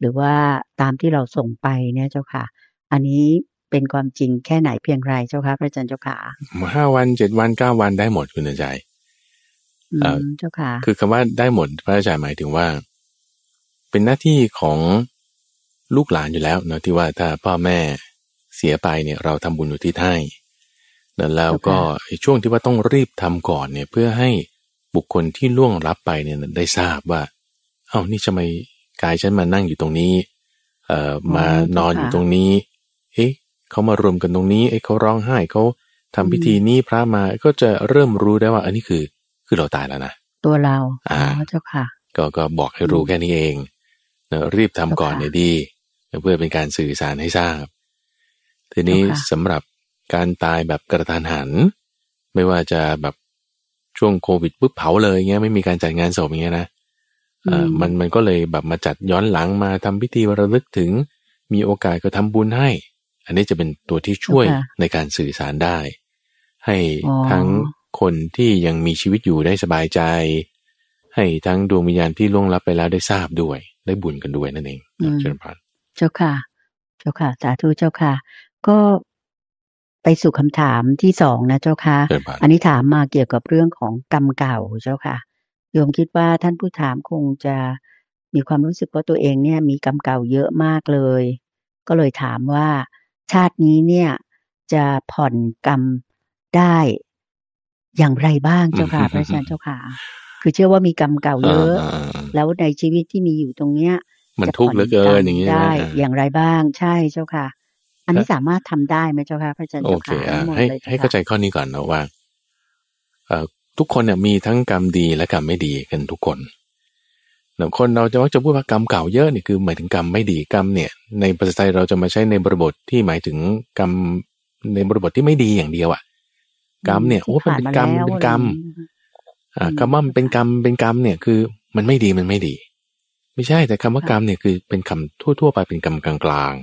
หรือว่าตามที่เราส่งไปเนี่ยเจ้าค่ะ อันนี้เป็นความจริงแค่ไหนเพียงไรเจ้าค่ะพระอาจารย์เจ้าค่ะห้าวันเจ็ดวันเก้าวันได้หมดคุณใจเจ้าค่ะ คือคำว่าได้หมดพระอาจารย์หมายถึงว่า เป็นหน้าที่ของลูกหลานอยู่แล้วเนาะที่ว่าถ้าพ่อแม่เสียไปเนี่ยเราทำบุญอุทิศให้แล้วก็ช่วงที่ว่าต้องรีบทำก่อนเนี่ยเพื่อให้บุคคลที่ล่วงรับไปเนี่ยได้ทราบว่า เอ้านี่ทำไมกายฉันมานั่งอยู่ตรงนี้ เอ่อมานอนอยู่ตรงนี้ เอ๊ะเขามารวมกันตรงนี้ เอ๊ะเขาร้องไห้เขาทำพิธีนี้พระมาก็จะเริ่มรู้ได้ว่า อันนี้คือคือเราตายแล้วนะตัวเราอ๋อเจ้าค่ะ ก็ก็บอกให้รู้แค่นี้เองนะรีบทำก่อนเนี่ยดีเพื่อเป็นการสื่อสารให้ทราบ ทีนี้สำหรับการตายแบบกระทานหัน ไม่ว่าจะแบบช่วงโควิดปุ๊บเผาเลยเงี้ยไม่มีการจัดงานศพอย่างเงี้ยนะเอ่อ มันมันก็เลยแบบมาจัดย้อนหลังมาทำพิธีระลึกถึง มีโอกาสก็ทำบุญให้ อันนี้จะเป็นตัวที่ช่วยในการสื่อสารได้ ให้ทั้งคนที่ยังมีชีวิตอยู่ได้สบายใจ ให้ทั้งดวงวิญญาณที่ล่วงลับไปแล้วได้ทราบด้วย ได้บุญกันด้วยนั่นเองเชิญพานเจ้าค่ะ เจ้าค่ะ สาธุเจ้าค่ะ ก็ไปสู่คำถามที่สองนะเจ้าค่ะ อันนี้ถามมาเกี่ยวกับเรื่องของกรรมเก่าเจ้าค่ะ โยมคิดว่าท่านผู้ถามคงจะมีความรู้สึกว่าตัวเองเนี่ยมีกรรมเก่าเยอะมากเลย ก็เลยถามว่า ชาตินี้เนี่ยจะผ่อนกรรมได้อย่างไรบ้างเจ้าค่ะ พระอาจารย์เจ้าค่ะ คือเชื่อว่ามีกรรมเก่าเยอะ แล้วในชีวิตที่มีอยู่ตรงเนี้ย มันทุกข์เหลือเกินอย่างนี้ได้ อย่างไรบ้างใช่เจ้าค่ะ อันนี้สามารถทำได้ไหมเจ้าค่ะพระอาจารย์เจ้าค่ะให้ให้เข้าใจข้อนี้ก่อนนะว่าเอ่อ ทุกคนเนี่ยมีทั้งกรรมดีและกรรมไม่ดีกันทุกคนหนึ่งคนเราจะมักจะพูดว่ากรรมเก่าเยอะนี่คือหมายถึงกรรมไม่ดีกรรมเนี่ย ในภาษาไทยเราจะมาใช้ในบริบทที่หมายถึงกรรมในบริบทที่ไม่ดีอย่างเดียวอะกรรมเนี่ยโอ้เป็นกรรมเป็นกรรมอ่าคำว่ามันเป็นกรรมเป็นกรรมเนี่ยคือมันไม่ดีมันไม่ดี ไม่ใช่แต่คำว่ากรรมเนี่ยคือเป็นคำทั่ว ๆ ไปเป็นกรรมกลาง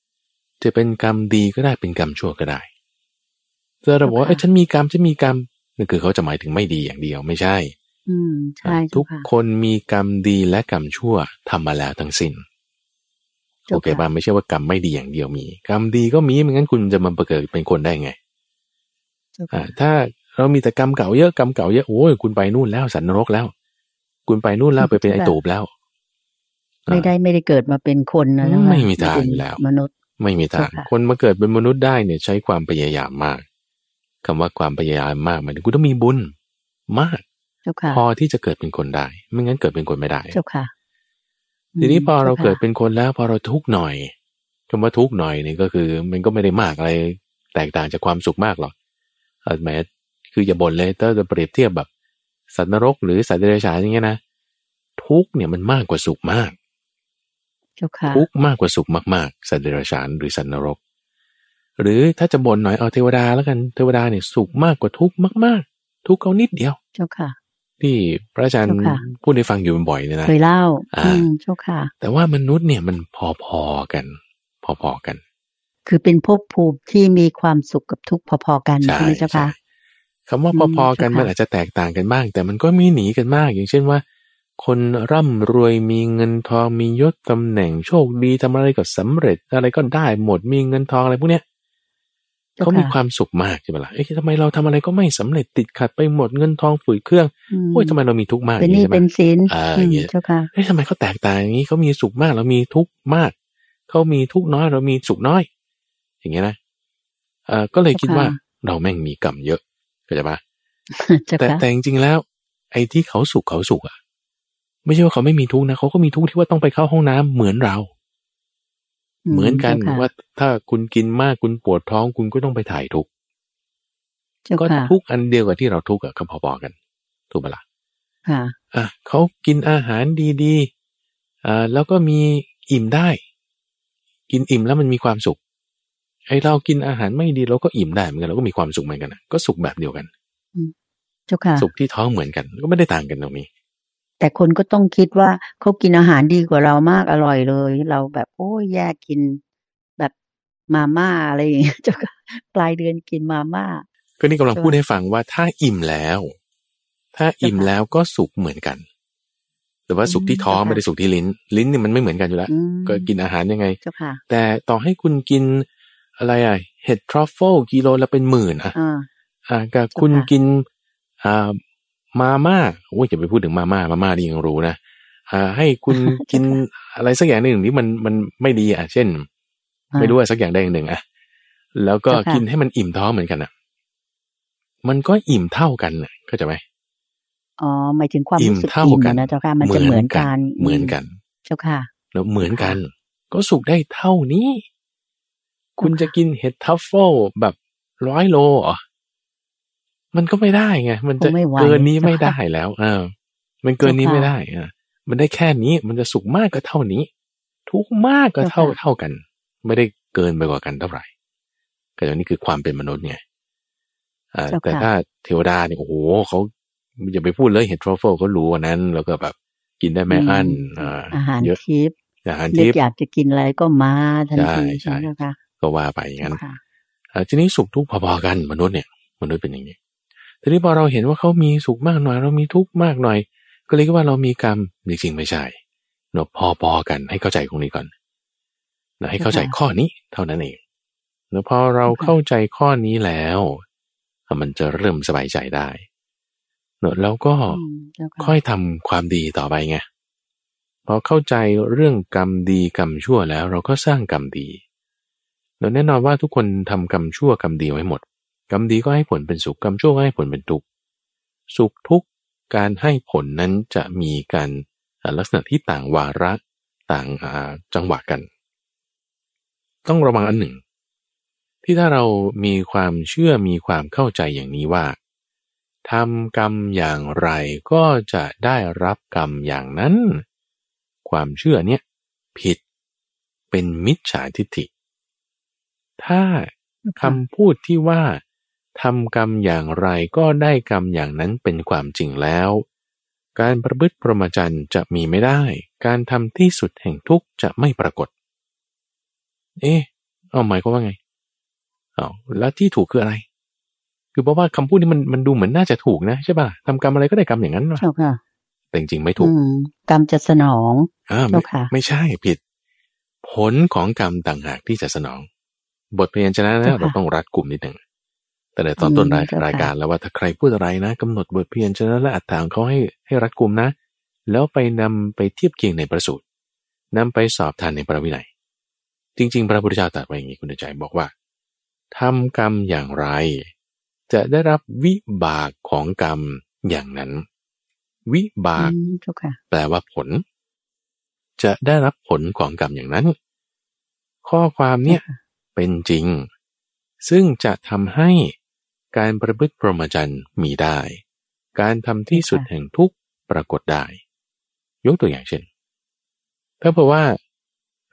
ๆจะเป็นกรรมดีก็ได้เป็นกรรมชั่วก็ได้ถ้าเราบอกว่าเอ้ฉันมีกรรมฉันมีกรรม นั่นคือเขาจะหมายถึงไม่ดีอย่างเดียวไม่ใช่ อืมใช่ทุกคนมีกรรมดีและกรรมชั่วทำมาแล้วทั้งสิ้นโอเคป่ะไม่ใช่ว่ากรรมไม่ดีอย่างเดียวมี กรรมดีก็มีไม่งั้นคุณจะมาประเกิดเป็นคนได้ไงอ่าถ้าเรามีแต่กรรมเก่าเยอะกรรมเก่าเยอะโอ้ยคุณไปนู่นแล้วสันนรกแล้ว คุณไปนู่นแล้วไปเป็นไอตูบแล้ว ไม่ได้ไม่ได้เกิดมาเป็นคนนะไม่มีทางแล้ว มนุษย์ ไม่มีทาง คนมาเกิดเป็นมนุษย์ได้เนี่ยใช้ความพยายามมาก คำว่าความพยายามมากหมายถึงคุณต้องมีบุญมากพอที่จะเกิดเป็นคนได้ ไม่งั้นเกิดเป็นคนไม่ได้เจ้าค่ะ ทีนี้พอเราเกิดเป็นคนแล้วพอเราทุกข์หน่อยคำว่าทุกข์หน่อยนี่ก็คือ มันก็ไม่ได้มากอะไร แตกต่างจากความสุขมากหรอกแม้คืออย่าบ่นเลยถ้าจะเปรียบเทียบแบบสัตว์นรกหรือสัตว์เดรัจฉานอย่างเงี้ยนะทุกเนี่ยมันมากกว่าสุขมากทุกมากกว่าสุขมากๆ สัตว์เดรัจฉานหรือสัตว์นรก หรือถ้าจะบ่นหน่อยเอาเทวดาแล้วกันเทวดาเนี่ยสุขมากกว่าทุกมาก ๆ ทุกเขานิดเดียว เจ้าค่ะ ที่พระอาจารย์พูดให้ฟังอยู่บ่อยเนี่ยนะเคยเล่าอืมเจ้าค่ะ แต่ว่ามนุษย์เนี่ยมันพอๆกัน พอๆกัน คือเป็นภพภูมิที่มีความสุขกับทุกข์พอๆกันใช่ไหมเจ้าคะคำว่าพอๆกันมันอาจจะแตกต่างกันบ้าง แต่มันก็มีหนีกันมาก อย่างเช่นว่า คนร่ำรวยมีเงินทองมียศตำแหน่งโชคดีทำอะไรก็สำเร็จ อะไรก็ได้หมดมีเงินทองอะไรพวกเนี้ย เขามีความสุขมากใช่ไหมล่ะเอ๊ะทำไมเราทำอะไรก็ไม่สำเร็จติดขัดไปหมดเงินทองฝืดเครื่องโอ้ยทำไมเรามีทุกข์มากเป็นนี่เป็นสินอ่าอย่างเงี้ยเอ๊ะทำไมเขาแตกต่างอย่างนี้เขามีสุขมากเรามีทุกข์มากเขามีทุกข์น้อยเรามีสุขน้อย อย่างเงี้ยนะเอ่อก็เลยคิดว่าเราแม่งมีกรรมเยอะเข้าใจปะแต่แต่จริงๆแล้ว ไอ้ที่เขาสุขเขาสุขอะ ไม่ใช่ว่าเขาไม่มีทุกข์นะเขาก็มีทุกข์ที่ว่าต้องไปเข้าห้องน้ำเหมือนเรา เหมือนกันว่าถ้าคุณกินมากคุณปวดท้องคุณก็ต้องไปถ่ายทุกก็ทุกอันเดียวกับที่เราทุกข์ก็พอๆกัน ถูกปะล่ะค่ะอะเขากินอาหารดีๆอ่าแล้วก็มีอิ่มได้ กินอิ่มแล้วมันมีความสุขไอเรากินอาหารไม่ดีเราก็อิ่มได้เหมือนกันเราก็มีความสุขเหมือนกันก็สุขแบบเดียวกัน เจ้าค่ะ สุขที่ท้องเหมือนกัน ก็ไม่ได้ต่างกันตรงนี้ แต่คนก็ต้องคิดว่าเขากินอาหารดีกว่าเรามากอร่อยเลย เราแบบโอ้ยแย่กินแบบมาม่าอะไรอย่างเงี้ยเจ้าค่ะปลายเดือนกินมาม่า ก็นี่กำลังพูดให้ฟังว่าถ้าอิ่มแล้ว ถ้าอิ่มแล้วก็สุขเหมือนกัน แต่ว่าสุขที่ท้องไม่ได้สุขที่ลิ้น ลิ้นนี่มันไม่เหมือนกันอยู่แล้วก็กินอาหารยังไงแต่ต่อให้คุณกินอะไรอะเห็ดทรัฟเฟิลกิโลละเป็นหมื่นอะอ่ากับคุณกินอ่า มาม่าโอ้ยอย่าไปพูดถึงมาม่ามาม่าดียังรู้นะอ่าให้คุณกินอะไรสักอย่างหนึ่งที่มันมันไม่ดีอะเช่น ไม่รู้ว่าสักอย่างใดอย่างหนึ่งอะแล้วก็กินให้มันอิ่มท้องเหมือนกันอะ มันก็อิ่มเท่ากันน่ะเข้าใจไหมอ๋อหมายถึงความรู้สึกอิ่มนะเจ้าค่ะมันจะเหมือนกันเหมือนกัน เจ้าค่ะแล้วเหมือนกัน ก็สุกได้เท่านี้ คุณจะกินเห็ดทัฟเฟิลแบบร้อยโลอ๋อ มันก็ไม่ได้ไง มันจะเกินนี้ไม่ได้แล้วเออมันเกินนี้ไม่ได้อะมันได้แค่นี้ มันจะสุขมากก็เท่านี้ ทุกข์มากก็เท่าเท่ากัน ไม่ได้เกินไปกว่ากันเท่าไหร่ก็อย่างนี้คือความเป็นมนุษย์ไงแต่ถ้าเทวดาเนี่ยโอ้โหเขาอย่าไปพูดเลยเห็ดทรัฟเฟิลเขารู้วันนั้น แล้วก็แบบกินได้ไม่อั้นอาหารทิพย์อาหารทิพย์อยากจะกินอะไรก็มาทันทีใช่ไหมคะก็ว่าไปอย่างนั้นทีนี้สุขทุกข์พอๆกันมนุษย์เนี่ย มนุษย์เป็นอย่างนี้ ทีนี้พอเราเห็นว่าเขามีสุขมากหน่อย เรามีทุกข์มากหน่อย ก็เลยก็ว่าเรามีกรรมจริงๆไม่ใช่เนาะพอๆกันให้เข้าใจตรงนี้ก่อนนะให้เข้าใจข้อนี้เท่านั้นเองแล้วพอเราเข้าใจข้อนี้แล้ว มันจะเริ่มสบายใจได้เนอะแล้วก็ค่อยทำความดีต่อไปไงพอเข้าใจเรื่องกรรมดีกรรมชั่วแล้ว เราก็สร้างกรรมดีเนอะแน่นอนว่าทุกคนทำกรรมชั่วกรรมดีไว้หมด กรรมดีก็ให้ผลเป็นสุขกรรมชั่วก็ให้ผลเป็นทุกข์สุขทุกข์การให้ผลนั้นจะมีการลักษณะที่ต่างวาระต่างจังหวะกัน ต้องระวังอันหนึ่ง ที่ถ้าเรามีความเชื่อมีความเข้าใจอย่างนี้ว่าทำกรรมอย่างไรก็จะได้รับกรรมอย่างนั้น ความเชื่อเนี่ยผิดเป็นมิจฉาทิฏฐิ ถ้าคำพูดที่ว่า ทำกรรมอย่างไรก็ได้กรรมอย่างนั้นเป็นความจริงแล้ว การประพฤติพรหมจรรย์จะมีไม่ได้ การทำที่สุดแห่งทุกข์จะไม่ปรากฏ เอ๊ะเอาหมายก็ว่าไงอาแล้วที่ถูกคืออะไร คือเพราะว่าคำพูดนี้มันมันดูเหมือนน่าจะถูกนะใช่ป่ะทำกรรมอะไรก็ได้กรรมอย่างนั้นใช่ค่ะแต่จริงไม่ถูกกรรมจะสนองอ่าไม่ไม่ใช่ผิด ผลของกรรมต่างหากที่จะสนอง บทเพียนชนะนะเราต้องรัดกลุ่มนิดหนึ่ง แต่ในตอนต้นรายการแล้วว่าถ้าใครพูดอะไรนะกำหนดบทเพียนชนะและอัตถางเขาให้ให้รัดกลุ่มนะ แล้วไปนำไปเทียบเคียงในประสูตรนำไปสอบทานในพระวินัย จริง ๆ พระพุทธเจ้าตรัสไว้อย่างนี้คุณใจบอกว่าทำกรรมอย่างไร จะได้รับวิบากของกรรมอย่างนั้น วิบากแปลว่าผล จะได้รับผลของกรรมอย่างนั้น ข้อความเนี่ยเป็นจริง ซึ่งจะทำให้ การประพฤติพรหมจรรย์มีได้ การทำที่สุดแห่งทุกปรากฏได้ ยกตัวอย่างเช่น ถ้าเพราะว่า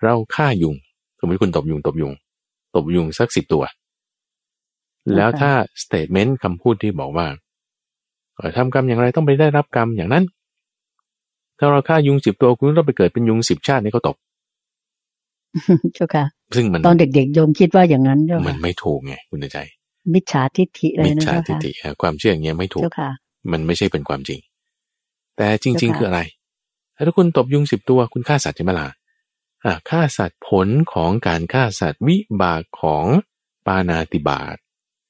เราฆ่ายุง สมมติคุณตบยุงตบยุง ตบยุงสักสิบตัว แล้วถ้าสเตทเมนต์คำพูดที่บอกว่าทำกรรมอย่างไรต้องไปได้รับกรรมอย่างนั้น ถ้าเราฆ่ายุงสิบตัวคุณต้องไปเกิดเป็นยุงสิบชาตินี่ก็ตกเจ้าค่ะ ซึ่งมันตอนเด็กๆโยมคิดว่าอย่างนั้นเจ้ามันไม่ถูกไงคุณใจ มิจฉาทิฏฐิเลยนะมิจฉาทิฏฐิความเชื่ออย่างเงี้ยไม่ถูกมันไม่ใช่เป็นความจริง แต่จริง ๆ คืออะไร ถ้าคุณตบยุงสิบตัวคุณฆ่าสัตว์ใช่ไหมล่ะฆ่าสัตว์ผลของการฆ่าสัตว์วิบากของปานาติบาต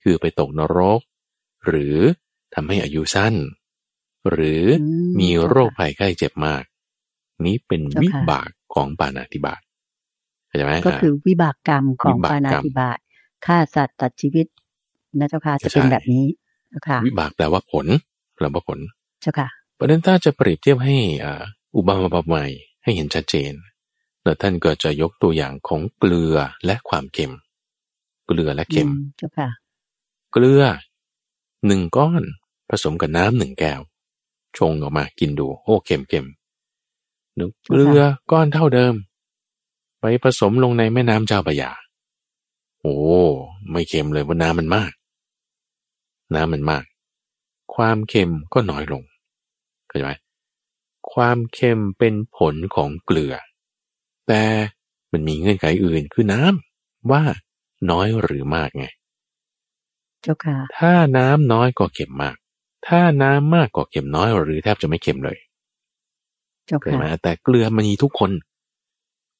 คือไปตกนรก หรือทำให้อายุสั้น หรือมีโรคภัยไข้เจ็บมาก นี้เป็นวิบากของปานาติบาตเข้าใจไหมก็คือวิบากกรรมของปานาติบาตฆ่าสัตว์ตัดชีวิต นะเจ้าค่ะจะเป็นแบบนี้เจ้าค่ะ วิบากแปลว่าผลแปลว่าผลเจ้าค่ะประเด็นถ้าจะเปรียบเทียบให้อุบามาบใหม่ให้เห็นชัดเจนแล้วท่านก็จะยกตัวอย่างของเกลือและความเค็ม เกลือและเค็มเจ้าค่ะ เกลือหนึ่งก้อนผสมกับน้ำหนึ่งแก้ว ชงออกมากินดู โอ้เค็มเค็มหนึ่งเกลือก้อนเท่าเดิม ไปผสมลงในแม่น้ำเจ้าพระยาโอ้ ไม่เค็มเลยเพราะน้ำมันมาก น้ำมันมาก ความเค็มก็น้อยลงเข้าใจไหมความเค็มเป็นผลของเกลือ แต่มันมีเงื่อนไขอื่นคือน้ำว่าน้อยหรือมากไงเจ้าค่ะถ้าน้ำน้อยก็เค็มมาก ถ้าน้ำมากก็เค็มน้อยหรือแทบจะไม่เค็มเลยเจ้าเคยค่ะไหมแต่เกลือมันมีทุกคน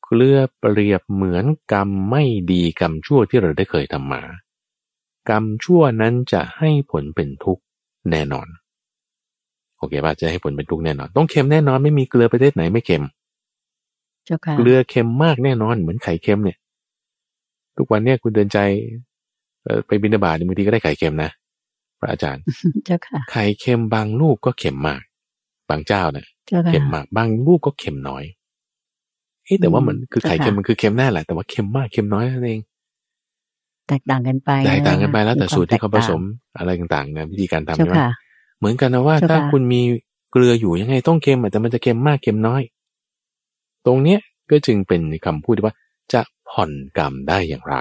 เกลือเปรียบเหมือนกรรมไม่ดีกรรมชั่วที่เราได้เคยทำมา กรรมชั่วนั้นจะให้ผลเป็นทุกข์แน่นอน โอเคป่ะจะให้ผลเป็นทุกข์แน่นอน ต้องเค็มแน่นอนไม่มีเกลือประเทศไหนไม่เค็มเจ้าค่ะเกลือเค็มมากแน่นอนเหมือนไข่เค็มเนี่ย ทุกวันเนี่ยคุณเดินใจเอ่อไปบินาบาตบางทีก็ได้ไข่เค็มนะพระอาจารย์เจ้าค่ะไข่เค็มบางลูกก็เค็มมาก บางเจ้าเนี่ยเจ้าค่ะเค็มมากบางลูกก็เค็มน้อยเอ๊ะแต่ว่ามันอืมคือไข่เค็มค่ะมันคือเค็มแน่แหละแต่ว่าเค็มมากเค็มน้อยนั่นเอง แตกต่างกันไป แตกต่างกันไปแล้วแต่มีควสูตรที่เขาผสมแตกอะไรต่างๆนะวิธีการต่างทำเจ้าใช่ไหมค่ะเหมือนกันนะว่าเจ้าค่ะถ้าคุณมีเกลืออยู่ยังไงต้องเค็มอะแต่มันจะเค็มมากเค็มน้อย ตรงเนี้ยก็จึงเป็นคำพูดที่ว่าจะผ่อนกรรมได้อย่างไร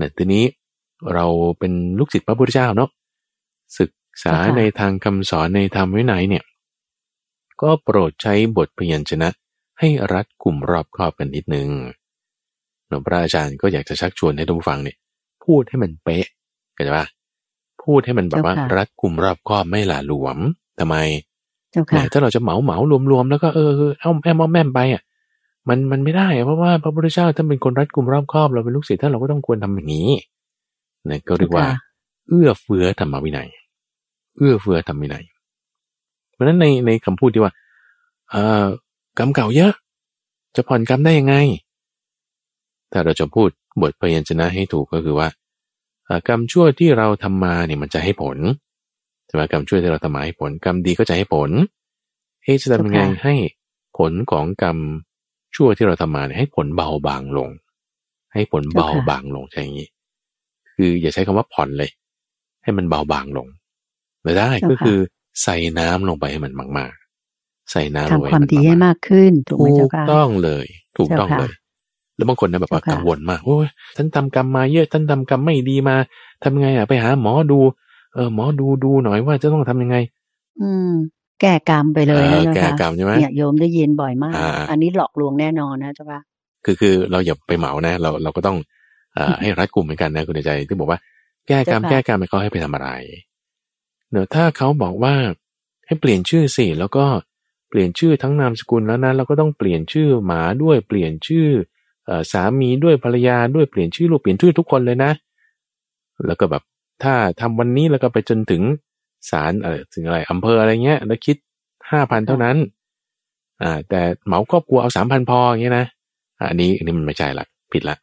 นะทีนี้เราเป็นลูกศิษย์พระพุทธเจ้าเนาะศึกษาเจ้าค่ะในทางคำสอนในธรรมวินัยเนี่ย ก็โปรดใช้บทพยัญชนะให้รัดกลุ่มรอบครอบกันนิดนึงหลวง พระอาจารย์ก็อยากจะชักชวนให้ทุกผู้ฟังเนี่ยพูดให้มันเป๊ะเข้าใจปะพูดให้มันแบบว่าเจ้าค่ะรัดกลุ่มรอบครอบไม่หละหลวมทำไมเจ้าเนี่ค่ะยถ้าเราจะเหมาเหมารวมๆแล้วก็เออเอาแอมเอาแม่มไปอะมันมันไม่ได้อะเพราะว่าพระพุทธเจ้าท่านเป็นคนรัดกลุ่มรอบครอบเราเป็นลูกศิษย์ท่านเราก็ต้องควรทำอย่างนี้เนี่ยก็เรียกว่าค่ะเอื้อเฟื้อธรรมวินัย เอื้อเฟื้อธรรมวินัย เพราะฉะนั้นในในคำพูดที่ว่าเอ่อกรรมเก่าเยอะ จะผ่อนกรรมได้ยังไง ถ้าเราจะพูดบทพยัญชนะให้ถูกก็คือว่าเอ่อกรรมชั่วที่เราทำมาเนี่ยมันจะให้ผลใช่ไหมกรรมชั่วที่เราทำมาให้ผล กรรมดีก็จะให้ผลเอ๊ะจะทำยังไงเจ้าค่ะให้ผลของกรรมชั่วที่เราทำมาเนี่ยให้ผลเบาบางลง ให้ผลเบาบางลงใช่อย่างนี้ คืออย่าใช้คำว่าผ่อนเลย ให้มันเบาบางลงไม่ได้เจ้าค่ะก็คือใส่น้ำลงไปให้มันมาก ๆ ใส่น้ำลงไปทำความดีให้มากขึ้นถูกไหมถูเจ้ากค่ะต้องเลย ถูกต้องเจ้าค่ะเลย แล้วบางคนนะแบบว่าเจ้าค่ะกังวลมากโอ้ยท่านทำกรรมมาเยอะท่านทำกรรมไม่ดีมาทำไงอะไปหาหมอดู เออหมอดูดูหน่อยว่าจะต้องทำยังไง อืม แก้กรรมไปเลยเอนะอเจ้าแก้ค่ะกรรมใช่ไหมเนี่ยโยมได้ยินบ่อยมากอ่าอันนี้หลอกลวงแน่นอนนะเจ้าค่ะคือคือเราอย่าไปเหมานะ เราเราก็ต้องเอ่อให้รัดกลุ่มเหมือนกันนะคุณใจที่บอกว่าแก้กรรมเจ้าค่ะแก้กรรมเขาให้ไปทำอะไรเนอะถ้าเขาบอกว่าให้เปลี่ยนชื่อสิแล้วก็เปลี่ยนชื่อทั้งนามสกุลแล้วนะเราก็ต้องเปลี่ยนชื่อหมาด้วยเปลี่ยนชื่อเอ่อ สามีด้วยภรรยาด้วยเปลี่ยนชื่อลูกเปลี่ยนชื่อทุกคนเลยนะ แล้วก็แบบถ้าทำวันนี้แล้วก็ไปจนถึงศาลอะไรถึงอะไรอำเภออะไรเงี้ย แล้วคิดห้าพันเท่านั้น อ่า แต่เหมาครอบครัวเอาสามพันพออย่างเงี้ยนะอะอันนี้อันนี้มันไม่ใช่ละผิดละ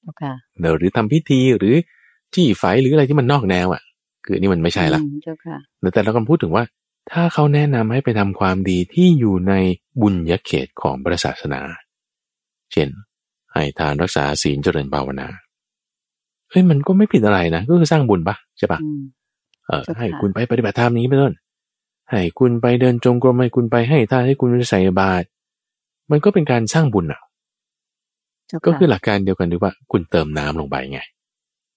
เจ้าค่ะเนอะหรือทำพิธีหรือจี้ไฟหรืออะไรที่มันนอกแนวอะ คืออันนี่มันไม่ใช่ละอืมเจ้าค่ะแต่เรากำลังพูดถึงว่า ถ้าเขาแนะนำให้ไปทำความดีที่อยู่ในบุญญาเขตของพระศาสนา เช่น ให้ทานรักษาศีลเจริญภาวนาเอ้ยมันก็ไม่ผิดอะไรนะก็คือสร้างบุญปะใช่ปะอืมเออเจ้าค่ะให้คุณไปปฏิบัติธรรมนี้เป็นต้นให้คุณไปเดินจงกรมให้คุณไปให้ทานให้คุณไปใส่บาตรมันก็เป็นการสร้างบุญอะเจ้าก็ค่ะคือหลักการเดียวกันหรือว่า คุณเติมน้ำลงไปไง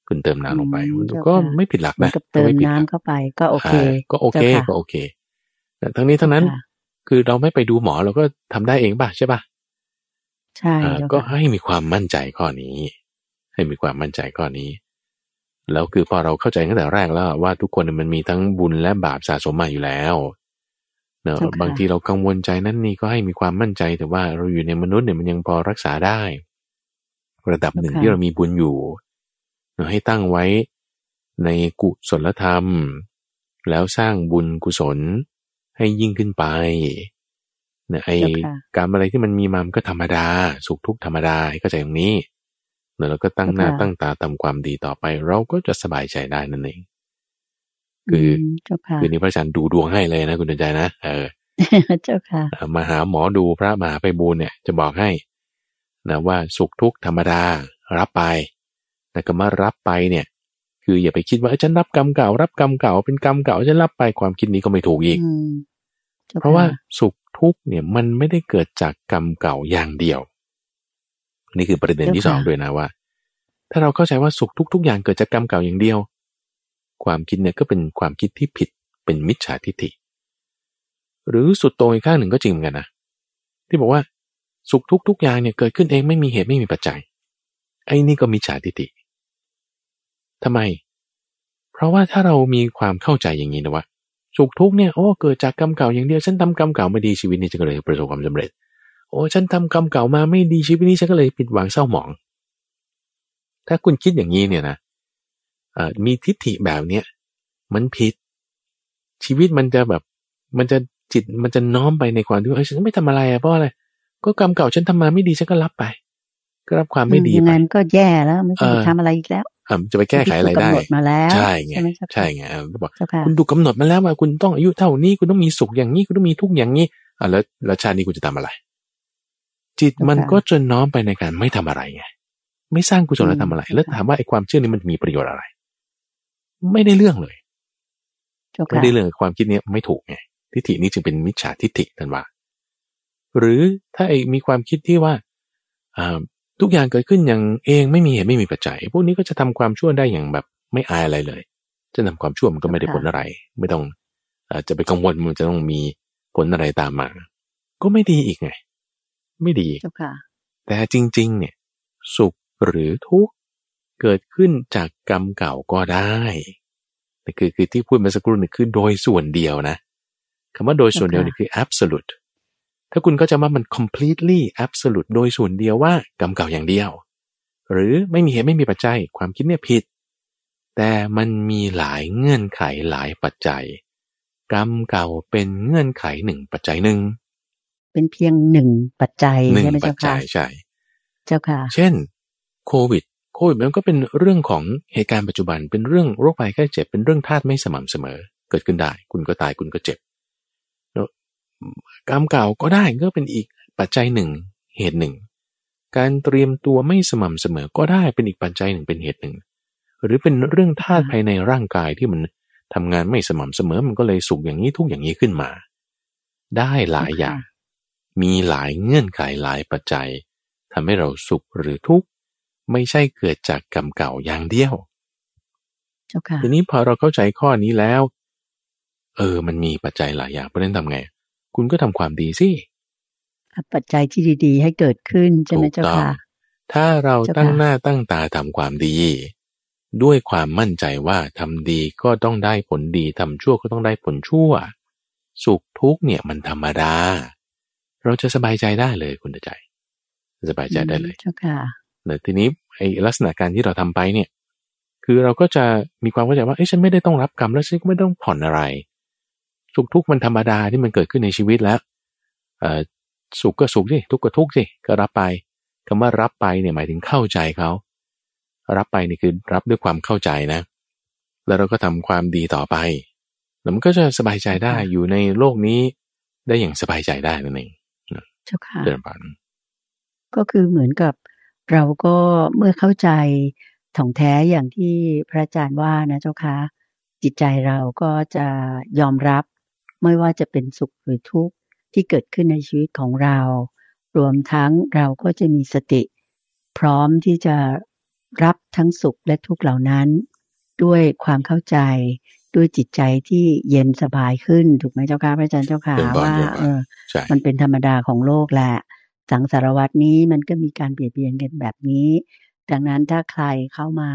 คุณเติมน้ำลงไปอืมมันเจ้าก็ค่ะไม่ผิดหลักเหมือนนะกับเติมไผิดหน้ำลักเข้าไป ก็โอเคอ่าก็โอเคเจ้าค่ะก็โอเคแต่ทั้งนี้ทั้งนั้นค่ะคือเราไม่ไปดูหมอเราก็ทำได้เองป่ะใช่ป่ะ ใช่อ่าเจ้าก็ค่ะให้มีความมั่นใจข้อนี้ ให้มีความมั่นใจข้อนี้ แล้วคือพอเราเข้าใจตั้งแต่แรกแล้วว่าทุกคนมันมีทั้งบุญและบาปสะสมมาอยู่แล้วเนอะบางทีเรากังวลใจนั่นนี่ก็ให้มีความมั่นใจแต่ว่าเราอยู่ในมนุษย์เนี่ยมันยังพอรักษาได้ ระดับหนึ่งที่เรามีบุญอยู่เนอะให้ตั้งไว้ในกุศลธรรม แล้วสร้างบุญกุศลให้ยิ่งขึ้นไป เนี่ยไอ้เจ้าค่ะกรรมอะไรที่มันมีมามันก็ธรรมดา สุขทุกข์ธรรมดาให้เข้าใจตรงนี้เดี๋ยวเราก็ตั้งหน้าเจ้าค่ะตั้งตาทำความดีต่อไป เราก็จะสบายใจได้นั่นเองคือมเจ้าค่ะคือนี้พระอาจารย์ดูดวงให้เลยนะคุณเดินใจนะเออเจ้าค่ะเอ่อมาหาหมอดูพระมหาไปบูลย์เนี่ย จะบอกให้นะว่าสุขทุกข์ธรรมดารับไป แต่ก็มารับไปเนี่ย คืออย่าไปคิดว่าฉันรับกรรมเก่า รับกรรมเก่าเป็นกรรมเก่าฉันรับไปความคิดนี้ก็ไม่ถูกอีกเพราะว่าสุข ทุกข์เนี่ยมันไม่ได้เกิดจากกรรมเก่าอย่างเดียว นี่คือประเด็นที่สองด้วยนะว่า ถ้าเราเข้าใจว่าสุขทุกทุกอย่างเกิดจากกรรมเก่าอย่างเดียว ความคิดเนี่ยก็เป็นความคิดที่ผิดเป็นมิจฉาทิฏฐิ หรือสุดโต่งอีกข้างหนึ่งก็จริงเหมือนกันนะที่บอกว่าสุขทุกทุกอย่างเนี่ยเกิดขึ้นเองไม่มีเหตุไม่มีปัจจัย ไอ้นี่ก็มิจฉาทิฏฐิทำไม เพราะว่าถ้าเรามีความเข้าใจอย่างนี้นะว่า สุขทุกเนี่ยโอ้เกิดจากกรรมเก่าอย่างเดียวฉันทำกรรมเก่าไม่ดีชีวิตนี้ฉันก็เลยประสบความสำเร็จ โอ้ฉันทำกรรมเก่ามาไม่ดีชีวิตนี้ฉันก็เลยผิดหวังเศร้าหมอง ถ้าคุณคิดอย่างนี้เนี่ยนะมีทิฏฐิแบบเนี้ยมันผิด ชีวิตมันจะแบบมันจะจิตมันจะน้อมไปในความที่ว่าฉันไม่ทำอะไรอะเพราะอะไรก็กรรมเก่าฉันทำมาไม่ดีฉันก็รับไป ก็รับความไม่ดีไปงั้นก็แย่แล้วไม่ต้องทำอะไรอีกแล้วจะไปแก้ไขอะไรได้มาแล้วใช่ไงใช่ไงบอกคุณถูกกาหนดมาแล้วว่าคุณต้องอายุเท่านี้คุณต้องมีสุขอย่างนี้คุณต้องมีทุกอย่างนี้อะแล้วแล้วชาตินี้คุณจะทำอะไร จิตมันก็จะน้อมไปในการไม่ทำอะไรไงไม่สร้างกุศลแล้วทำอะไร แล้วถามว่าไอ้ความเชื่อนี้มันมีประโยชน์อะไร ไม่ได้เรื่องเลยไม่ได้เรื่องความคิดนี้ไม่ถูกไงทิฏฐินี้จึงเป็นมิจฉาทิฏฐิท่านว่า หรือถ้าไอ้มีความคิดที่ว่าอ่า ทุกอย่างเกิดขึ้นอย่างเองไม่มีเหตุไม่มีปัจจัย พวกนี้ก็จะทำความชั่วได้อย่างแบบไม่อายอะไรเลย จะทำความชั่วมันก็ไม่ได้ผลอะไร ไม่ต้องอาจะไปกังวลมันจะต้องมีผลอะไรตามมา ก็ไม่ดีอีกไง ไม่ดีแต่จริง ๆ เนี่ย สุขหรือทุกข์เกิดขึ้นจากกรรมเก่าก็ได้แต่คือคือที่พูดมาสักครู่นี่คือโดยส่วนเดียวนะคำว่าโดยส่วนเดียวนี่คือ absolute ถ้าคุณก็จะว่ามัน completely absolute โดยส่วนเดียวว่ากรรมเก่าอย่างเดียว หรือไม่มีเหตุไม่มีปัจจัยความคิดเนี่ยผิด แต่มันมีหลายเงื่อนไขหลายปัจจัย กรรมเก่าเป็นเงื่อนไขหนึ่งปัจจัยหนึ่งเป็นเพียงหนึ่งปัจจัยใช่ไหมเจ้าค่ะใช่เจ้าค่ะ เช่น โควิดโควิดมันก็เป็นเรื่องของเหตุการณ์ปัจจุบันเป็นเรื่องโรคภัยไข้เจ็บเป็นเรื่องธาตุไม่สม่ำเสมอ เกิดขึ้นได้ คุณก็ตายคุณก็เจ็บ กรรมเก่าก็ได้ก็เป็นอีกปัจจัยหนึ่ง เหตุหนึ่ง การเตรียมตัวไม่สม่ำเสมอก็ได้เป็นอีกปัจจัยหนึ่งเป็นเหตุหนึ่ง หรือเป็นเรื่องธาตุภายในร่างกายที่มันทำงานไม่สม่ำเสมอมันก็เลยสุกอย่างนี้ทุกอย่างนี้ขึ้นมา ได้หลายอย่าง มีหลายเงื่อนไขหลายปัจจัยทำให้เราสุขหรือทุกข์ไม่ใช่เกิดจากกรรมเก่าอย่างเดียวทีนี้พอเราเข้าใจข้อนี้แล้ว เออ มันมีปัจจัยหลายอย่างเพราะนั้นทำไง คุณก็ทำความดีสิปัจจัยที่ดี ๆ ให้เกิดขึ้นใช่ไหมเจ้าค่ะ ถ้าเราตั้งหน้าตั้งตาทำความดี ด้วยความมั่นใจว่าทำดีก็ต้องได้ผลดีทำชั่วก็ต้องได้ผลชั่ว สุขทุกเนี่ยมันธรรมดา เราจะสบายใจได้เลยคุณใจ สบายใจได้เลยเจ้าค่ะแต่ทีนี้ไอ้ลักษณะการที่เราทำไปเนี่ย คือเราก็จะมีความเข้าใจว่าเอ้ฉันไม่ได้ต้องรับกรรมแล้วฉันก็ไม่ต้องผ่อนอะไร สุขทุกข์มันธรรมดาที่มันเกิดขึ้นในชีวิตแล้วสุขก็สุขสิทุกข์ก็ทุกข์สิก็รับไปคำว่ารับไปเนี่ยหมายถึงเข้าใจเขา รับไปนี่คือรับด้วยความเข้าใจนะ แล้วเราก็ทำความดีต่อไปแล้วมันก็จะสบายใจได้อยู่ในโลกนี้ได้อย่างสบายใจได้นั่นเองเจ้าค่ะเดินผ่านก็คือเหมือนกับเราก็เมื่อเข้าใจถ่องแท้อย่างที่พระอาจารย์ว่านะเจ้าค่ะจิตใจเราก็จะยอมรับ ไม่ว่าจะเป็นสุขหรือทุกข์ที่เกิดขึ้นในชีวิตของเรา รวมทั้งเราก็จะมีสติ พร้อมที่จะรับทั้งสุขและทุกข์เหล่านั้น ด้วยความเข้าใจด้วยจิตใจที่เย็นสบายขึ้นถูกไหมเจ้าค่ะพระอาจารย์เจ้าค่ะว่าเออมันเป็นธรรมดาของโลกแหละสังสารวัตนี้มันก็มีการเบียดเบียนกันแบบนี้ ดังนั้นถ้าใครเข้ามา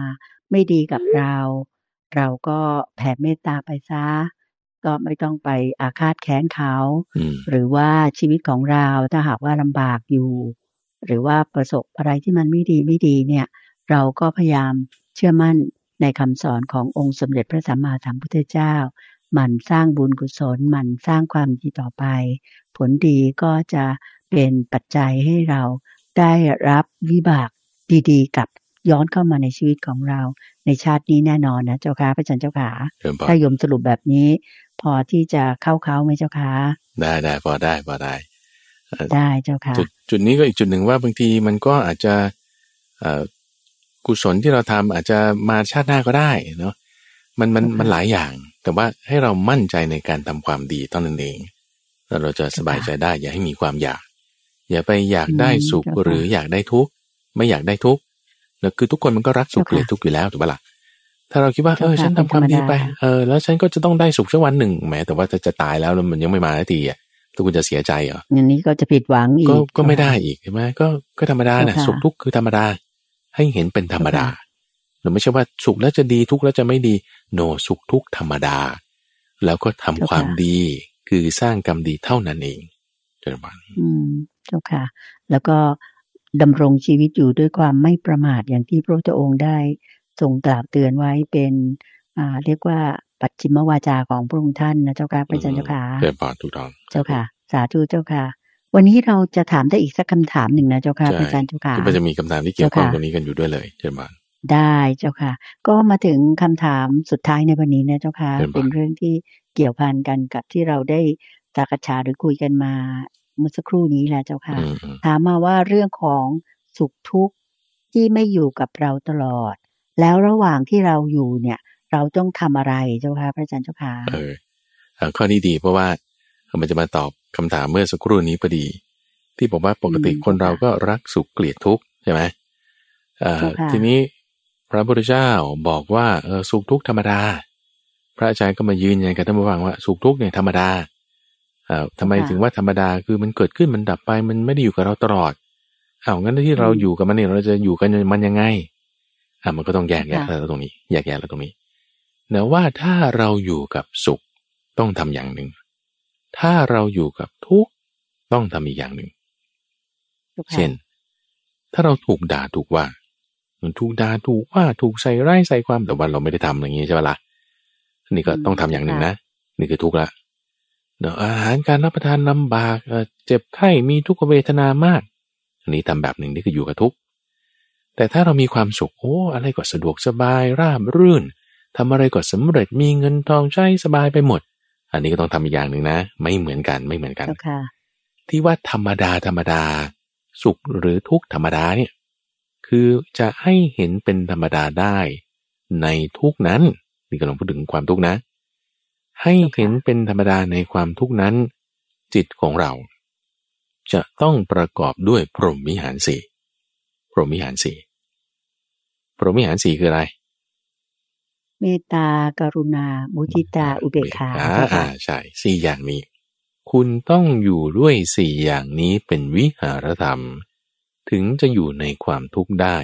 ไม่ดีกับเรา เราก็แผ่เมตตาไปซะ ก็ไม่ต้องไปอาฆาตแค้นเขา หรือว่าชีวิตของเราถ้าหากว่าลำบากอยู่ หรือว่าประสบอะไรที่มันไม่ดีไม่ดีเนี่ย เราก็พยายามเชื่อมั่นในคำสอนขององค์สมเด็จพระสัมมาสัมพุทธเจ้า มันสร้างบุญกุศล มันสร้างความดีต่อไป ผลดีก็จะเป็นปัจจัยให้เราได้รับวิบากดีๆ กับย้อนเข้ามาในชีวิตของเราในชาตินี้แน่นอนนะเจ้าค่ะพระอาจารย์เจ้าค่ะถ้ายมสรุปแบบนี้ พอที่จะเข้าเขาไหมเจ้าคะได้ได้พอได้พอได้ ได้เจ้าค่ะ จุดจุดนี้ก็อีกจุดหนึ่งว่าบางทีมันก็อาจจะกุศลที่เราทำอาจจะมาชาติหน้าก็ได้เนาะมันมันมันหลายอย่าง แต่ว่าให้เรามั่นใจในการทำความดีตอนนั้นเองแล้วเราจะสบายใจได้อย่าให้มีความอยาก อย่าไปอยากได้สุขหรืออยากได้ทุกข์ไม่อยากได้ทุกข์แล้วคือทุกคนมันก็รักสุขเกลียดทุกข์อยู่แล้วถูกปะละ่ะ ถ้าเราคิดว่าเออฉันทำความดีไปเออแล้วฉันก็จะต้องได้สุขสักวันหนึ่งแม้แต่ว่าจะจะตายแล้วแล้วมันยังไม่มาทีอะทุกคนจะเสียใจเหรออย่างนี้ก็จะผิดหวังอีกก็ก็ไม่ได้อีกใช่ไหมก็ก็ธรรมดาเนี่ยสุขทุกข์คือธรรมดา ให้เห็นเป็นธรรมดาเราไม่ใช่ว่าสุขแล้วจะดีทุกข์แล้วจะไม่ดีโนสุขทุกข์ธรรมดา แล้วก็ทำความดีคือสร้างกรรมดีเท่านั้นเองเจ้าค่ะอืมเจ้าค่ะ แล้วก็ดำรงชีวิตอยู่ด้วยความไม่ประมาทอย่างที่พระพุทธองค์ได้ ทรงกล่าวเตือนไว้เป็นอ่าเรียกว่าปัจฉิมวาจาของพระองค์ท่านนะเจ้าค่ะพระอาจารย์เจ้าค่ะเจ้าค่ะถูกต้องเจ้าค่ะ สาธุเจ้าค่ะ วันนี้เราจะถามได้อีกสักคำถามหนึ่งนะเจ้าค่ะพระอาจารย์เจ้าค่ะก็จะมีคำถามที่เกี่ยวข้องตรงนี้กันอยู่ด้วยเลยเจ้าค่ะได้เจ้าค่ะ ก็มาถึงคำถามสุดท้ายในวันนี้นะเจ้าค่ะ เป็นเรื่องที่เกี่ยวพันกันกับที่เราได้สักษาหรือคุยกันมาเมื่อสักครู่นี้แหละเจ้าค่ะ ถามมาว่าเรื่องของสุขทุกข์ที่ไม่อยู่กับเราตลอด แล้วระหว่างที่เราอยู่เนี่ย เราต้องทำอะไรเจ้าค่ะพระอาจารย์เจ้าค่ะเออข้อนี้ดีเพราะว่ามันจะมาตอบคำถามเมื่อสักครู่นี้พอดี ที่บอกว่าปกติคนเราก็รักสุขเกลียดทุกข์ใช่ไหมทีนี้พระพุทธเจ้าบอกว่าเออสุขทุกข์ธรรมดา พระอาจารย์ก็มายืนยันกับท่านผู้ฟังว่าสุขทุกข์เนี่ยธรรมดาอ่าทำไมถึงว่าธรรมดาคือมันเกิดขึ้นมันดับไปมันไม่ได้อยู่กับเราตลอดเอางั้นที่เราอยู่กับมันเนี่ยเราจะอยู่กันมันยังไง อ่ามันก็ต้องแยกแยะแล้วตรงนี้แยกแยะแล้วตรงนี้เนื่อว่าถ้าเราอยู่กับสุขต้องทำอย่างหนึ่ง ถ้าเราอยู่กับทุกข์ต้องทำอีกอย่างหนึ่ง เช่น ถ้าเราถูกด่าถูกว่ามันถูกด่าถูกว่าถูกใส่ร้ายใส่ความแต่ว่าเราไม่ได้ทำอย่างนี้ใช่ไหมละ่ะนี่ก็ต้องทำอย่างหนึ่งนะ นี่คือทุกข์ละเนาะอาหารการรับประทานลำบากเจ็บไข้มีทุกขเวทนามาก อันนี้ทำแบบหนึ่งนี่คืออยู่กับทุกข์ แต่ถ้าเรามีความสุขโอ้อะไรก็สะดวกสบายราบรื่นทำอะไรก็สำเร็จมีเงินทองใช้สบายไปหมด อันนี้ก็ต้องทำอีกอย่างหนึ่งนะ ไม่เหมือนกันไม่เหมือนกันที่ว่าธรรมดาธรรมดา สุขหรือทุกข์ธรรมดาเนี่ยคือจะให้เห็นเป็นธรรมดาได้ ในทุกนั้นนี่กำลังพูดถึงความทุกข์นะ ให้เห็นเป็นธรรมดาในความทุกข์นั้น จิตของเรา จะต้องประกอบด้วยพรหมวิหารสี่พรหมวิหารสี่ พรหมวิหารสี่คืออะไร เมตตา กรุณา มุทิตา อุเบกขาอ่าใช่สี่อย่างนี้ คุณต้องอยู่ด้วยสี่อย่างนี้เป็นวิหารธรรม ถึงจะอยู่ในความทุกข์ได้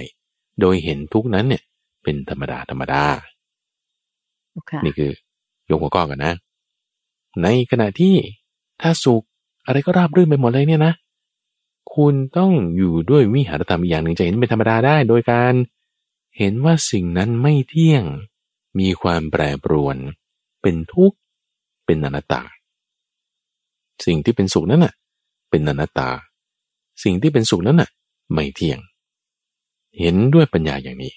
โดยเห็นทุกนั้นเนี่ย เป็นธรรมดาธรรมดา okay. นี่คือยกหัวข้อกันนะ ในขณะที่ถ้าสุขอะไรก็ราบรื่นไปหมดเลยเนี่ยนะ คุณต้องอยู่ด้วยวิหารธรรมอย่างหนึ่งจะเห็นเป็นธรรมดาได้ โดยการ เห็นว่าสิ่งนั้นไม่เที่ยง มีความแปรปรวน เป็นทุกข์ เป็นอนัตตา สิ่งที่เป็นสุขนั้นน่ะ เป็นอนัตตา สิ่งที่เป็นสุขนั้นน่ะ ไม่เที่ยง เห็นด้วยปัญญาอย่างนี้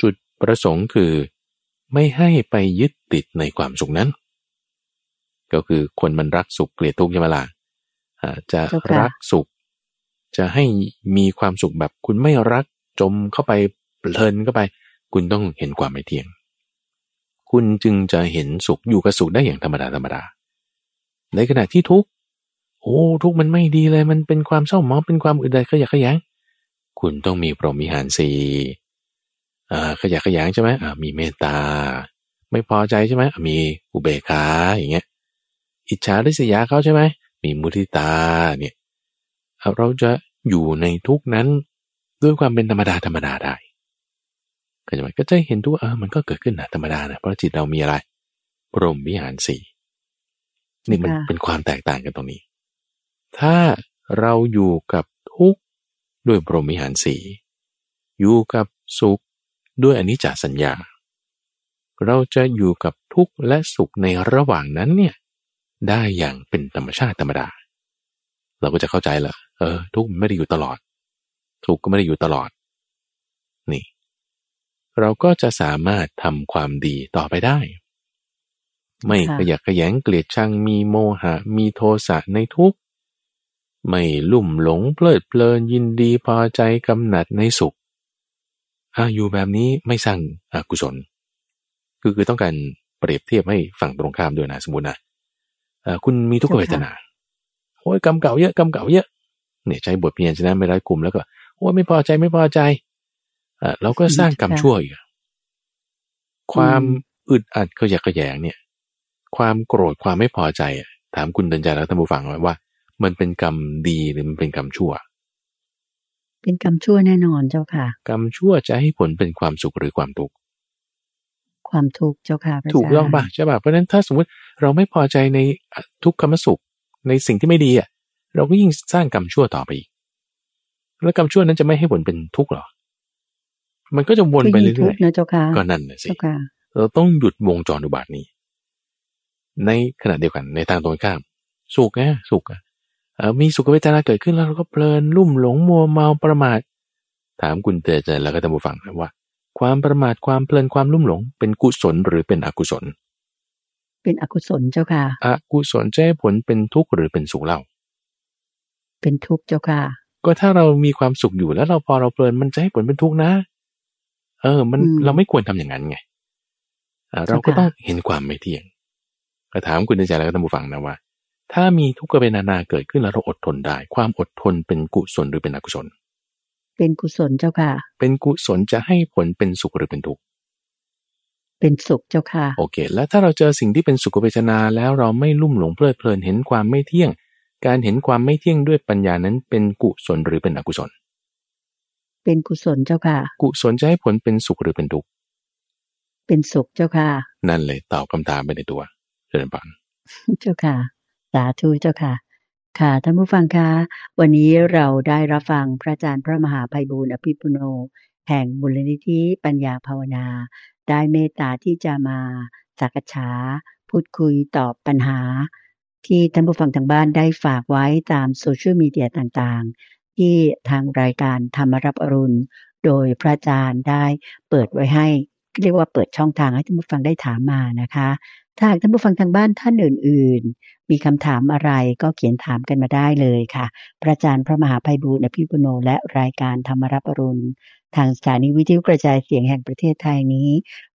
จุดประสงค์คือไม่ให้ไปยึดติดในความสุขนั้น ก็คือคนมันรักสุขเกลียดทุกข์ใช่ไหมล่ะจะรักสุข จะให้มีความสุขแบบคุณไม่รักจมเข้าไป เพลินเข้าไป คุณต้องเห็นความไม่เที่ยง คุณจึงจะเห็นสุขอยู่กับสุขได้อย่างธรรมดาธรรมดา ในขณะที่ทุกข์โอ้ทุกมันไม่ดีเลย มันเป็นความเศร้าหมองเป็นความอึดอัดขยะขยงคุณต้องมีพรหมิหารสีอ่าขยะขยงใช่ไหมอ่ามีเมตตา ไม่พอใจใช่ไหมมีอุเบกขาอย่างเงี้ย อิจฉาริษยาเขาใช่ไหมมีมุทิตาเนี่ยเราจะอยู่ในทุกนั้นด้วยความเป็นธรรมดาธรรมดาได้ ก็จะก็จะเห็นทุกเออมันก็เกิดขึ้นนะธรรมดานะเพราะจิตเรามีอะไรพรหมวิหารสี่นี่มันเป็นความแตกต่างกันตรงนี้ ถ้าเราอยู่กับทุกข์ด้วยพรหมิหารสีอยู่กับสุขด้วยอนิจจสัญญา เราจะอยู่กับทุกข์และสุขในระหว่างนั้นเนี่ยได้อย่างเป็นธรรมชาติธรรมดา เราก็จะเข้าใจละเออ ทุกข์ไม่ได้อยู่ตลอด ทุกข์ก็ไม่ได้อยู่ตลอดนี่ เราก็จะสามารถทำความดีต่อไปได้ ไม่ขยักขยงเกลียดชังมีโมหะ มีโทสะในทุกข์ ไม่ลุ่มหลงเพลิดเพลินยินดีพอใจกำหนัดในสุขอาอยู่แบบนี้ไม่สร้างอากุศล คือคือต้องการเปรียบเทียบให้ฝั่งตรงข้ามด้วยนะสมมตินะคุณมีทุกขเวทนาโอ้ยกรรมเก่าเยอะกรรมเก่าเยอะเนี่ยใช้บทเพียนชนะไม่ได้กลุ่มแล้วก็โอ้ยไม่พอใจไม่พอใจอ่า เราก็สร้างกรรมชั่วอีกความอึดอัดก็อยากกระแยงเนี่ย ความโกรธความไม่พอใจถามคุณเดินใจแล้วท่านผู้ฟังว่า มันเป็นกรรมดีหรือมันเป็นกรรมชั่ว เป็นกรรมชั่วแน่นอนเจ้าค่ะ กรรมชั่วจะให้ผลเป็นความสุขหรือความทุกข์ความทุกข์เจ้าค่ะถูกต้องป่ะใช่ป่ะเพราะฉะนั้นถ้าสมมติเราไม่พอใจในทุกขมสุขในสิ่งที่ไม่ดีอะ เราก็ยิ่งสร้างกรรมชั่วต่อไปอีกแล้วกรรมชั่วนั้นจะไม่ให้ผลเป็นทุกข์หรอ มันก็จะวนไปเรื่อยๆก็นั่นนะสิเราต้องหยุดวงจรอุบาทนี้ ในขณะเดียวกันในทางตรงข้าม สุขนะสุขอะมีสุขเวทนาเกิดขึ้นแล้วเราก็เพลินลุ่มหลงมัวเมาประมาท ถามคุณเตจแล้วก็ท่านผู้ฟังว่า ความประมาทความเพลินความลุ่มหลง เป็นกุศลหรือเป็นอกุศล เป็นอกุศลเจ้าค่ะอกุศลจะให้ผลเป็นทุกข์หรือเป็นสุขเล่า เป็นทุกข์เจ้าค่ะ ก็ถ้าเรามีความสุขอยู่แล้วเราพอเราเพลินมันจะให้ผลเป็นทุกข์นะ เออ มันเราไม่ควรทำอย่างนั้นไงเราก็ต้องเห็นความไม่เที่ยงก็ถามคุณเตจแล้วก็ท่านผู้ฟังนะว่า ถ้ามีทุกขเวทนาเกิดขึ้นแล้วเราอดทนได้ ความอดทนเป็นกุศลหรือเป็นอกุศล เป็นกุศลเจ้าค่ะ เป็นกุศลจะให้ผลเป็นสุขหรือเป็นทุกข์เป็นสุขเจ้าค่ะ โอเค แล้วถ้าเราเจอสิ่งที่เป็นสุขเวทนาแล้วเราไม่ลุ่มหลงเพลิดเพลินเห็นความไม่เที่ยง การเห็นความไม่เที่ยงด้วยปัญญานั้นเป็นกุศลหรือเป็นอกุศล เป็นกุศลเจ้าค่ะ กุศลจะให้ผลเป็นสุขหรือเป็นทุกข์เป็นสุขเจ้าค่ะ นั่นเลยตอบคำถามไปในตัวเจริญปังเจ้าค่ะ สาธุเจ้าค่ะ ค่ะท่านผู้ฟังคะวันนี้เราได้รับฟังพระอาจารย์พระมหาภัยบูร์อภิปุโน แห่งบุรณิธิปัญญาภาวนา ได้เมตตาที่จะมาสักษาพูดคุยตอบปัญหา ที่ท่านผู้ฟังทางบ้านได้ฝากไว้ตามโซเชียลมีเดียต่างๆ ที่ทางรายการธรรมรับอรุณ โดยพระอาจารย์ได้เปิดไว้ให้ เรียกว่าเปิดช่องทางให้ท่านผู้ฟังได้ถามมานะคะถ้าท่านผู้ฟังทางบ้านท่านอื่น ๆ มีคำถามอะไรก็เขียนถามกันมาได้เลยค่ะ พระอาจารย์พระมหาภัยบูรณ์อภิปุโนและรายการธรรมรับอรุณ ทางสถานีวิทยุกระจายเสียงแห่งประเทศไทยนี้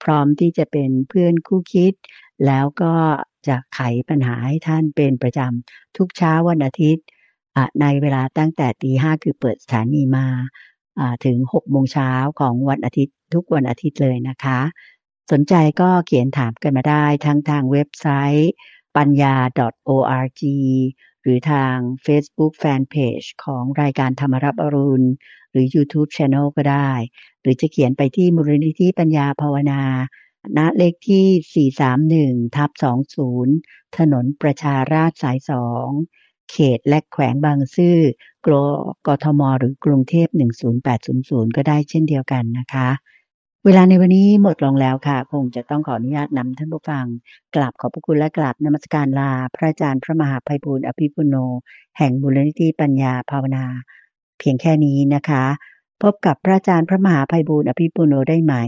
พร้อมที่จะเป็นเพื่อนคู่คิด แล้วก็จะไขปัญหาให้ท่านเป็นประจำทุกเช้าวันอาทิตย์ ในเวลาตั้งแต่ตีห้าคือเปิดสถานีมาถึง6โมงเช้าของวันอาทิตย์ทุกวันอาทิตย์เลยนะคะ สนใจก็เขียนถามกันมาได้ทั้งทางเว็บไซต์ปัญญา .org หรือทาง Facebook Fanpage ของรายการธรรมรับอรุณ หรือ YouTube Channel ก็ได้ หรือจะเขียนไปที่มูลนิธิปัญญาภาวนา ณ เลขที่ 431 ทับ 20 ถนนประชาราษสาย 2 เขตและแขวงบางซื่อกรกทม หรือกรุงเทพ 10800 ก็ได้เช่นเดียวกันนะคะ เวลาในวันนี้หมดลงแล้วค่ะ คงจะต้องขออนุญาตนำท่านผู้ฟังกราบขอบพระคุณและกราบนมัสการลา พระอาจารย์พระมหาภัยบูร์อภิปุโน แห่งบุรณิธิปัญญาภาวนา เพียงแค่นี้นะคะ พบกับพระอาจารย์พระมหาภัยบูร์อภิปุโนได้ใหม่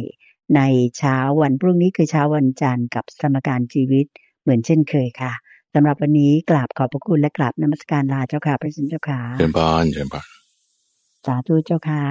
ในเช้าวันพรุ่งนี้คือเช้าวันจันทร์กับสมการชีวิตเหมือนเช่นเคยค่ะ สำหรับวันนี้กราบขอบพระคุณและกราบนมัสการลาเจ้าค่ะพระสินเจ้าค่ะเชิญพานเชิญพานสาธุเจ้าค่ะ